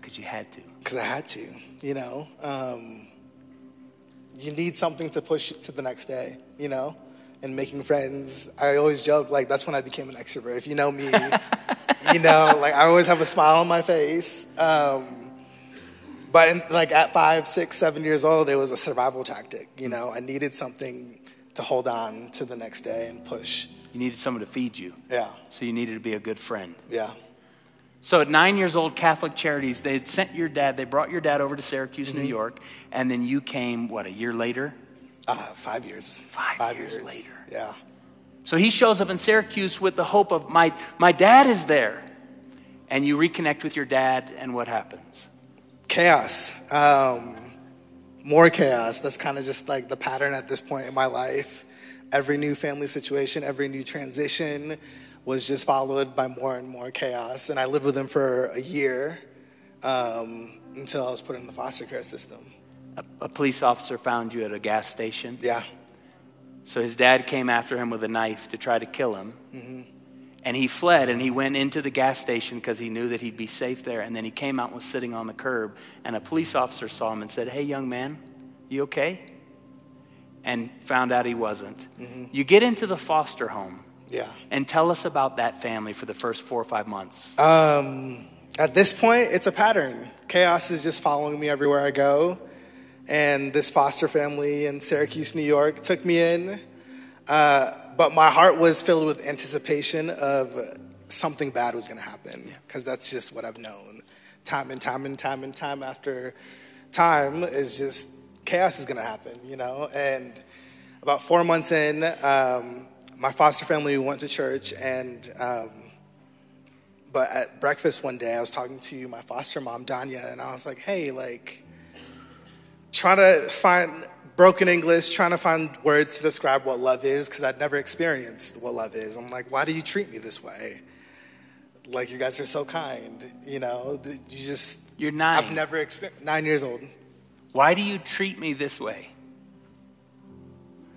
Because you had to. Because I had to, you know. Um, you need something to push to the next day, you know? And making friends, I always joke, like, that's when I became an extrovert. If you know me, you know, like, I always have a smile on my face. Um, but, in, like, at five, six, seven years old, it was a survival tactic, you know? I needed something to hold on to the next day and push. You needed someone to feed you. Yeah, So you needed to be a good friend. yeah. So at nine years old, Catholic Charities, they had sent your dad, they brought your dad over to Syracuse, New York, and then you came, what, a year later? Uh, five years. Five years later. Yeah. So he shows up in Syracuse with the hope of, my, my dad is there. And you reconnect with your dad, and what happens? Chaos um, more chaos. That's kind of just like the pattern at this point in my life. Every new family situation every new transition was just followed by more and more chaos and i lived with him for a year um, until i was put in the foster care system. A, a police officer found you at a gas station. yeah. So his dad came after him with a knife to try to kill him. And he fled and he went into the gas station because he knew that he'd be safe there. And then he came out and was sitting on the curb. And a police officer saw him and said, Hey, young man, you okay? And found out he wasn't. You get into the foster home yeah and tell us about that family for the first four or five months. Um, at this point, it's a pattern. Chaos is just following me everywhere I go. And this foster family in Syracuse, New York, took me in. Uh, but my heart was filled with anticipation of something bad was going to happen, because that's just what I've known. Time and time and time and time after time is just chaos is going to happen, you know? And about four months in, um, my foster family went to church and. Um, but at breakfast one day, I was talking to my foster mom, Danya, and I was like, hey, like, trying to find broken English, trying to find words to describe what love is, because I'd never experienced what love is. I'm like, why do you treat me this way? Like, you guys are so kind, you know? You just, You're 9 I've never experienced, nine years old. Why do you treat me this way?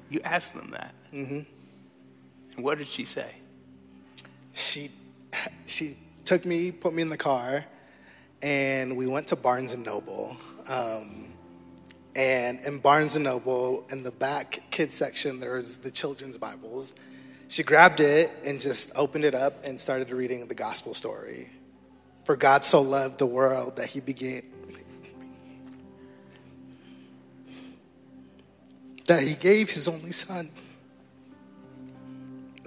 You asked them that. Mm-hmm. And what did she say? she she took me, put me in the car, and we went to Barnes and Noble. Um, and in Barnes and Noble, in the back kids section, there was the children's Bibles. She grabbed it and just opened it up and started reading the gospel story. For God so loved the world that he began that he gave his only son.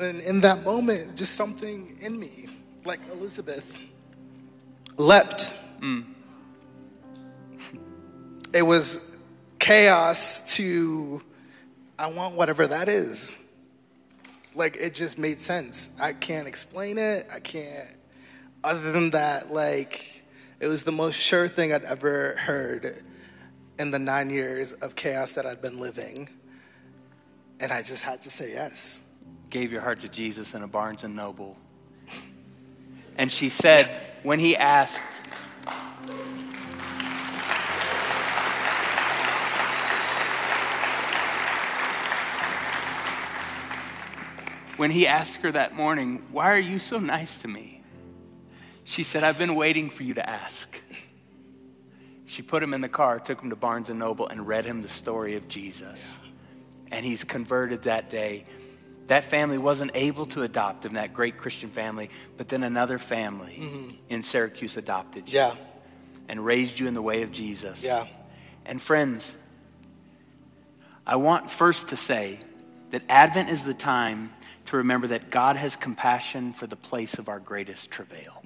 And in that moment, just something in me, like Elizabeth, leapt. Mm. It was chaos to, I want whatever that is. Like, it just made sense. I can't explain it. I can't, other than that, like, it was the most sure thing I'd ever heard in the nine years of chaos that I'd been living. And I just had to say yes. Gave your heart to Jesus in a Barnes and Noble. And she said, when he asked, when he asked her that morning, Why are you so nice to me? She said, I've been waiting for you to ask. She put him in the car, took him to Barnes and Noble, and read him the story of Jesus. And he's converted that day. That family wasn't able to adopt him, that great Christian family, but then another family mm-hmm. in Syracuse adopted you Yeah. and raised you in the way of Jesus. Yeah. And friends, I want first to say that Advent is the time to remember that God has compassion for the place of our greatest travail.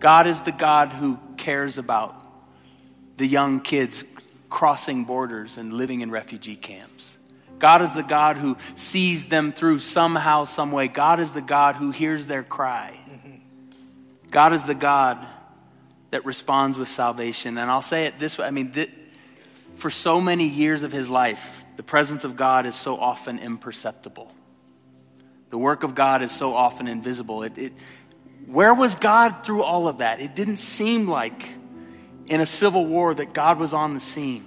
God is the God who cares about the young kids crossing borders and living in refugee camps. God is the God who sees them through somehow, some way. God is the God who hears their cry. God is the God that responds with salvation. And I'll say it this way I mean, th- for so many years of his life, the presence of God is so often imperceptible. The work of God is so often invisible. It, it, where was God through all of that? It didn't seem like in a civil war that God was on the scene.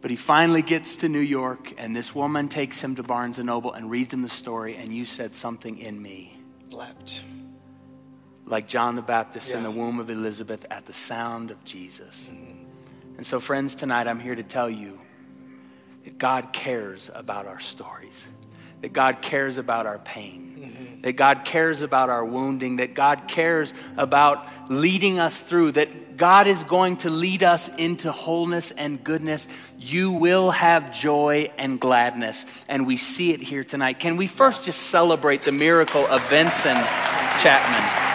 But he finally gets to New York, and this woman takes him to Barnes and Noble and reads him the story, and you said something in me Leapt. like John the Baptist in the womb of Elizabeth at the sound of Jesus. Mm-hmm. And so, friends, tonight I'm here to tell you that God cares about our stories, that God cares about our pain, mm-hmm. that God cares about our wounding, that God cares about leading us through, that God is going to lead us into wholeness and goodness. You will have joy and gladness. And we see it here tonight. Can we first just celebrate the miracle of Vincent Chapman?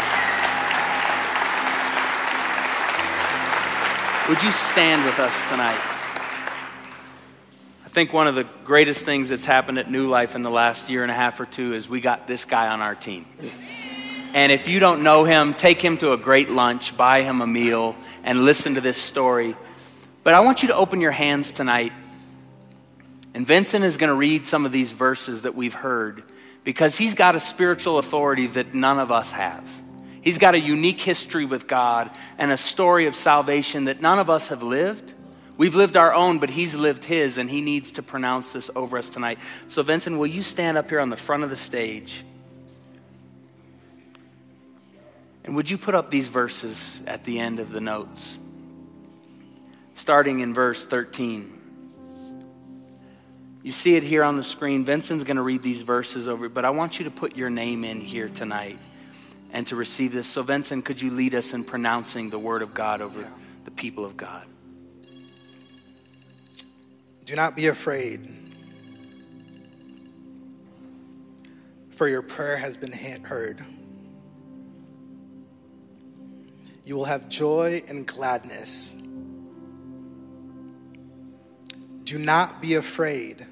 Would you stand with us tonight? I think one of the greatest things that's happened at New Life in the last year and a half or two is we got this guy on our team. And if you don't know him, take him to a great lunch, buy him a meal, and listen to this story. But I want you to open your hands tonight. And Vincent is going to read some of these verses that we've heard because he's got a spiritual authority that none of us have. He's got a unique history with God and a story of salvation that none of us have lived. We've lived our own, but he's lived his, and he needs to pronounce this over us tonight. So, Vincent, will you stand up here on the front of the stage? And would you put up these verses at the end of the notes? Starting in verse 13. You see it here on the screen. Vincent's going to read these verses over, but I want you to put your name in here tonight and to receive this. So, Vincent, could you lead us in pronouncing the word of God over the people of God? Do not be afraid, for your prayer has been heard. You will have joy and gladness. Do not be afraid,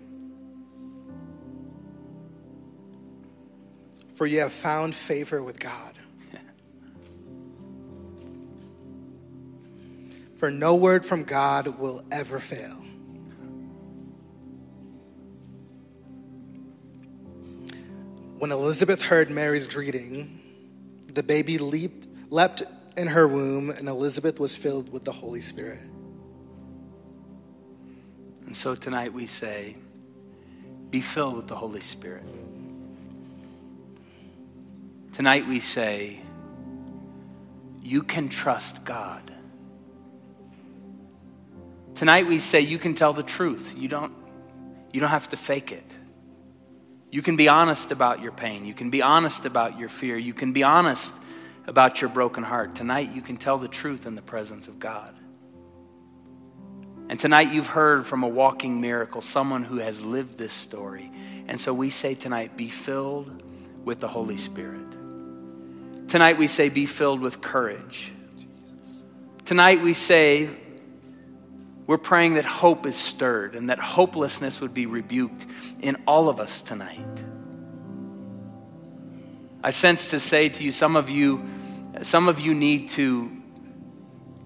for you have found favor with God. For no word from God will ever fail. When Elizabeth heard Mary's greeting, the baby leaped, leapt in her womb, and Elizabeth was filled with the Holy Spirit. And so tonight we say, be filled with the Holy Spirit. Tonight we say, you can trust God. Tonight we say you can tell the truth. You don't, you don't have to fake it. You can be honest about your pain. You can be honest about your fear. You can be honest about your broken heart. Tonight you can tell the truth in the presence of God. And tonight you've heard from a walking miracle, someone who has lived this story. And so we say tonight, be filled with the Holy Spirit. Tonight we say, be filled with courage. Tonight we say, we're praying that hope is stirred and that hopelessness would be rebuked in all of us tonight. I sense to say to you, some of you, some of you need to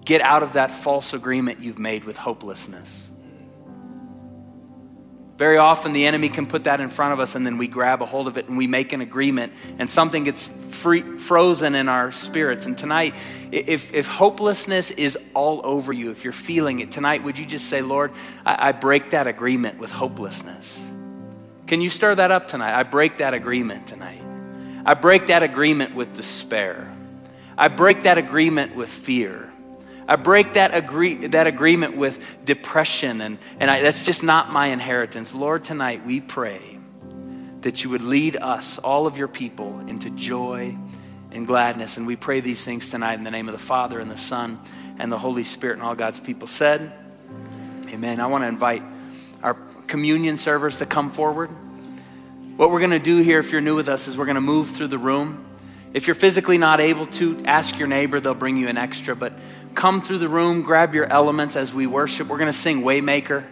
get out of that false agreement you've made with hopelessness. Very often, the enemy can put that in front of us, and then we grab a hold of it and we make an agreement, and something gets free, frozen in our spirits. And tonight, if, if hopelessness is all over you, if you're feeling it tonight, would you just say, Lord, I, I break that agreement with hopelessness? Can you stir that up tonight? I break that agreement tonight. I break that agreement with despair. I break that agreement with fear. I break that, agree, that agreement with depression, and, and I, that's just not my inheritance. Lord, tonight we pray that you would lead us, all of your people, into joy and gladness. And we pray these things tonight in the name of the Father, and the Son, and the Holy Spirit, and all God's people said, Amen. I want to invite our communion servers to come forward. What we're going to do here, if you're new with us, is we're going to move through the room. If you're physically not able to, ask your neighbor, they'll bring you an extra. But come through the room, grab your elements as we worship. We're going to sing Waymaker.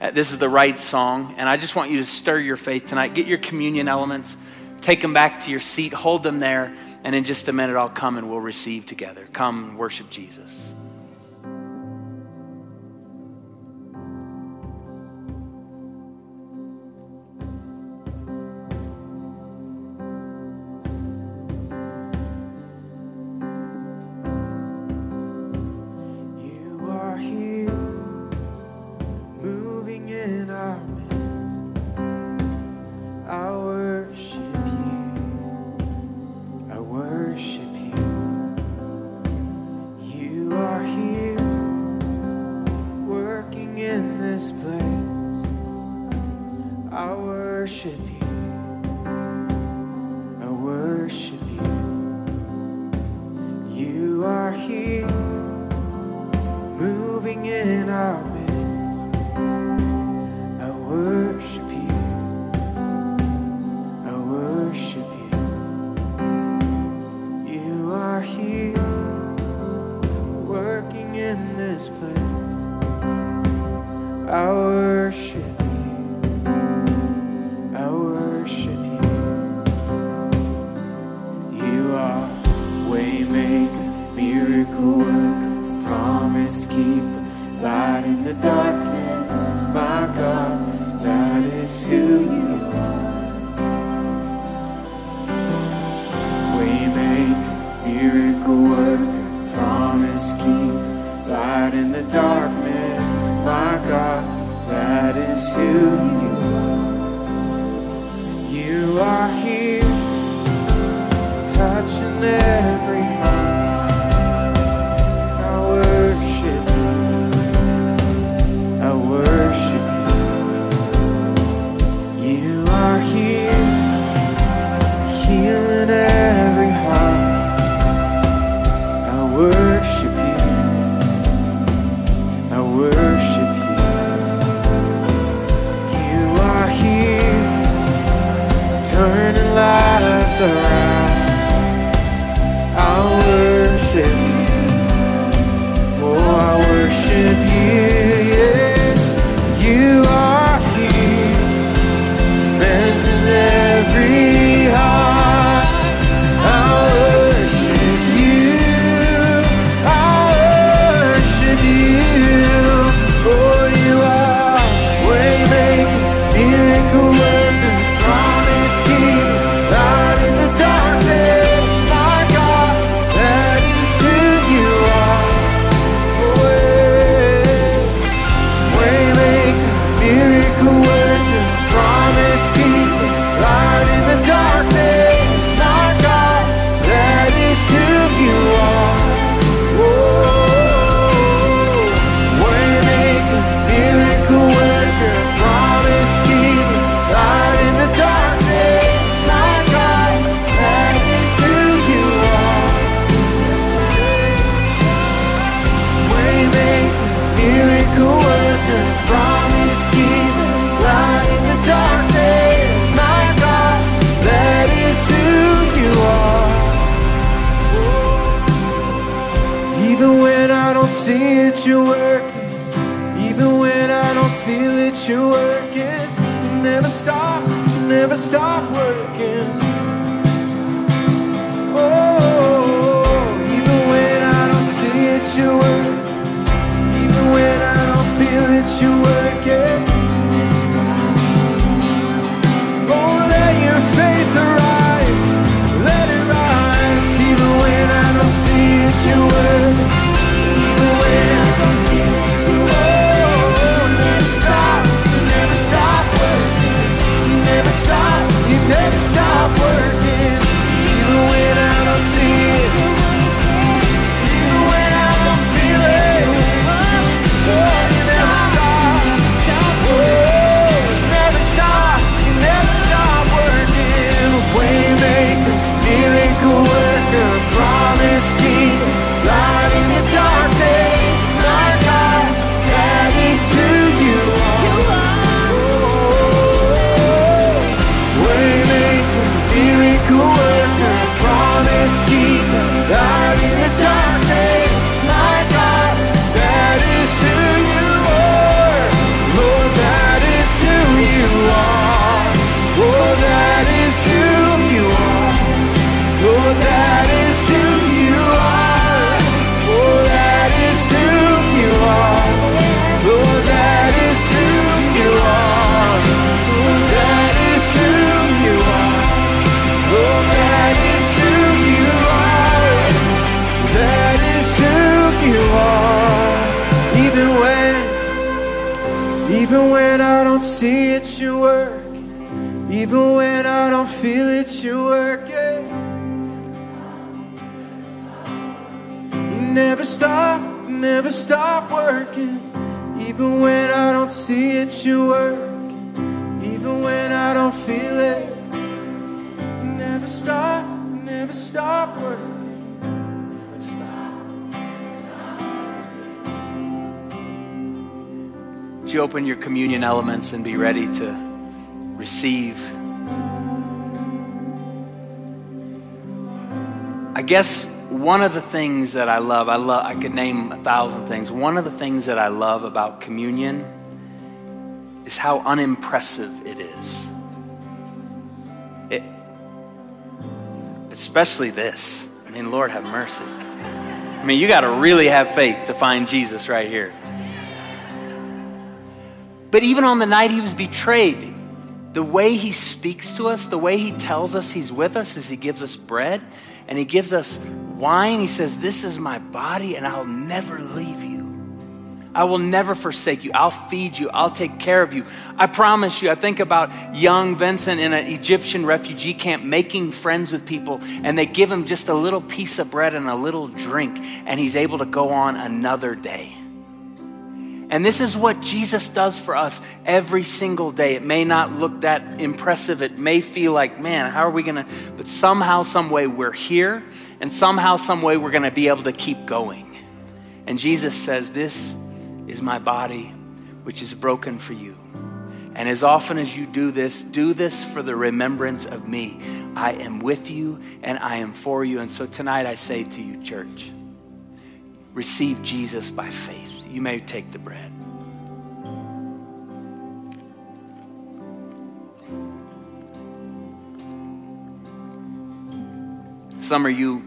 Uh, this is the right song. And I just want you to stir your faith tonight. Get your communion elements, take them back to your seat, hold them there. And in just a minute, I'll come and we'll receive together. Come and worship Jesus. Communion elements and be ready to receive? I guess one of the things that I love, I love, I could name a thousand things. One of the things that I love about communion is how unimpressive it is. It, especially this. I mean, Lord have mercy. I mean, you got to really have faith to find Jesus right here. But even on the night he was betrayed, the way he speaks to us, the way he tells us he's with us, is he gives us bread and he gives us wine. He says, This is my body, and I'll never leave you. I will never forsake you. I'll feed you. I'll take care of you. I promise you. I think about young Vincent in an Egyptian refugee camp making friends with people, and they give him just a little piece of bread and a little drink, and he's able to go on another day. And this is what Jesus does for us every single day. It may not look that impressive. It may feel like, man, how are we going to? But somehow, some way, we're here, and somehow, some way, we're going to be able to keep going. And Jesus says, This is my body, which is broken for you. And as often as you do this, do this for the remembrance of me. I am with you and I am for you. And so tonight I say to you, church, receive Jesus by faith. You may take the bread. Some of you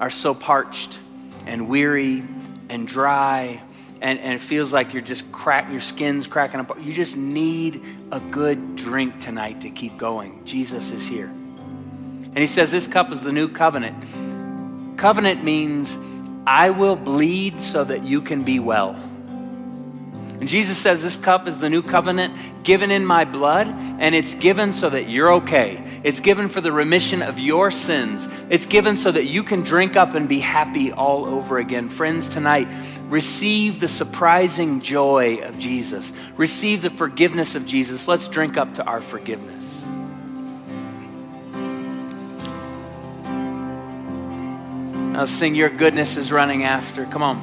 are so parched and weary and dry, and, and it feels like you're just crack, your skin's cracking up. You just need a good drink tonight to keep going. Jesus is here. And he says, This cup is the new covenant. Covenant means I will bleed so that you can be well. And Jesus says, This cup is the new covenant given in my blood, and it's given so that you're okay. It's given for the remission of your sins. It's given so that you can drink up and be happy all over again. Friends, tonight, receive the surprising joy of Jesus, receive the forgiveness of Jesus. Let's drink up to our forgiveness. Now sing, Your goodness is running after. Come on.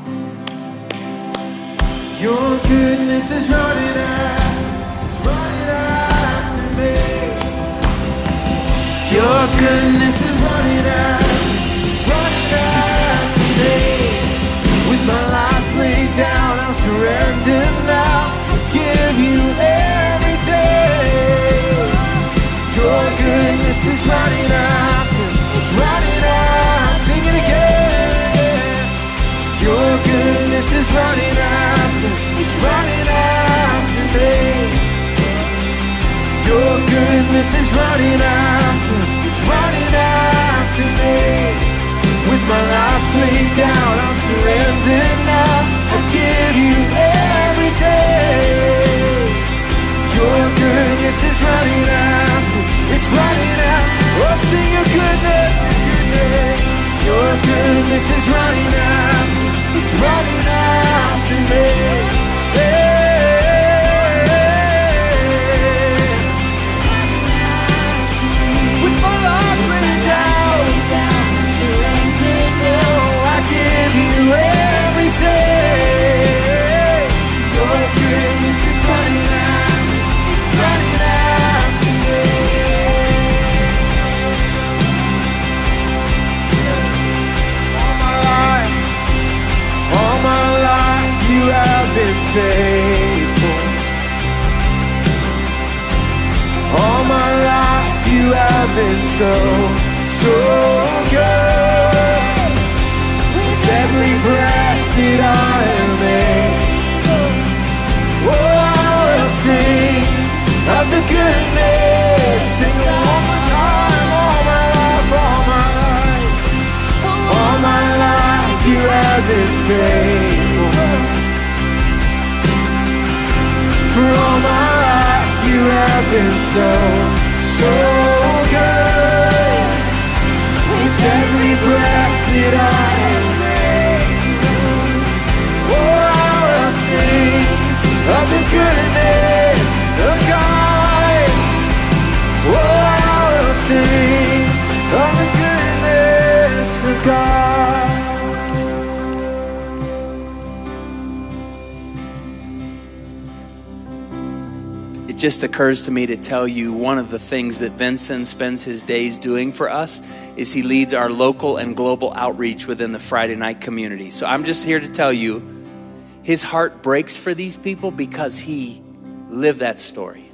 Your goodness is running out, it's running after me. Your goodness is running out, it's running after me. With my life laid down, I'm surrendered now. I give you everything. Your goodness is running after, it's running Your goodness is running after, it's running after me. Your goodness is running after, it's running after me. With my life laid down, I'm surrendered now. I give you everything. Your goodness is running after, it's running out. Oh, sing your goodness, goodness. Your goodness is running after, it's running after me. Yeah. Faithful. All my life, you have been so, so good. it just occurs to me to tell you one of the things that Vincent spends his days doing for us is he leads our local and global outreach within the Friday night community. So I'm just here to tell you his heart breaks for these people because he lived that story.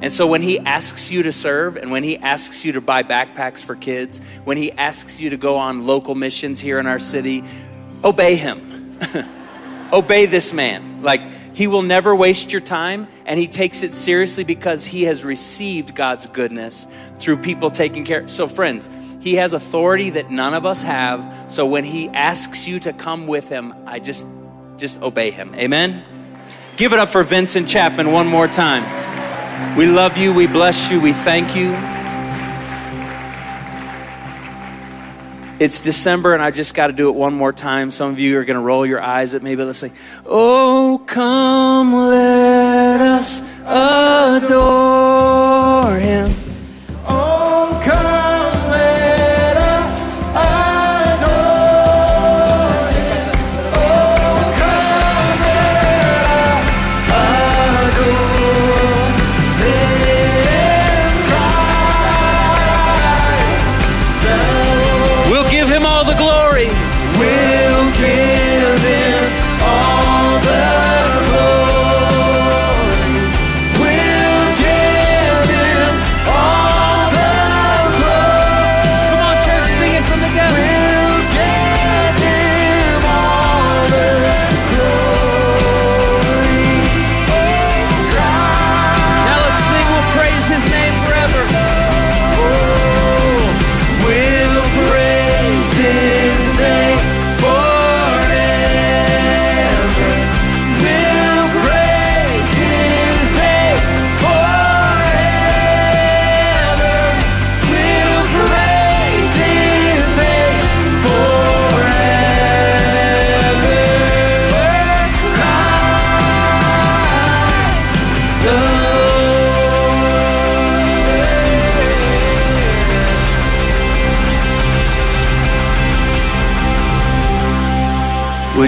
And so when he asks you to serve and when he asks you to buy backpacks for kids, when he asks you to go on local missions here in our city, obey him. obey this man. Like, he will never waste your time, and he takes it seriously because he has received God's goodness through people taking care. So, friends, he has authority that none of us have. So when he asks you to come with him, I just just obey him. Amen. Give it up for Vincent Chapman one more time. We love you, we bless you, we thank you. It's December, and I just got to do it one more time. Some of you are going to roll your eyes at me, but let's sing. Oh, come, let us adore him.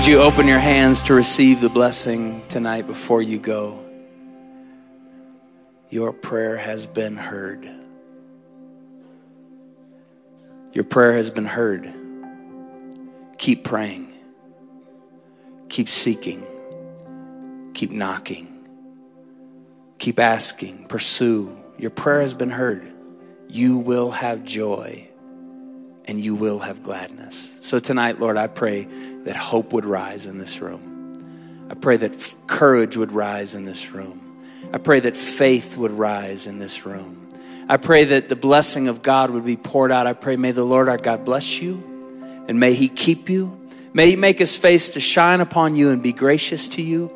Would you open your hands to receive the blessing tonight before you go? Your prayer has been heard. Your prayer has been heard. Keep praying. Keep seeking. Keep knocking. Keep asking. Pursue. Your prayer has been heard. You will have joy and you will have gladness. So tonight, Lord, I pray that hope would rise in this room. I pray that f- courage would rise in this room. I pray that faith would rise in this room. I pray that the blessing of God would be poured out. I pray, may the Lord our God bless you and may he keep you. May he make his face to shine upon you and be gracious to you.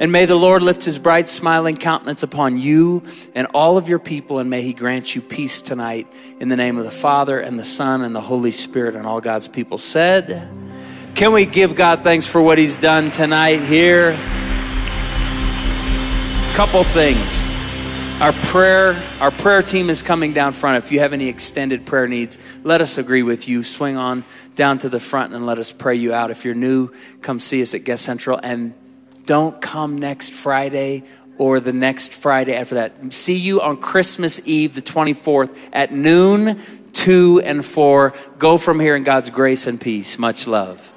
And may the Lord lift his bright, smiling countenance upon you and all of your people, and may he grant you peace tonight in the name of the Father and the Son and the Holy Spirit. And all God's people said, Can we give God thanks for what he's done tonight here? Couple things. Our prayer, our prayer team is coming down front. If you have any extended prayer needs, let us agree with you. Swing on down to the front and let us pray you out. If you're new, come see us at Guest Central and don't come next Friday or the next Friday after that. See you on Christmas Eve, the 24th at noon, 2 and 4. Go from here in God's grace and peace. Much love.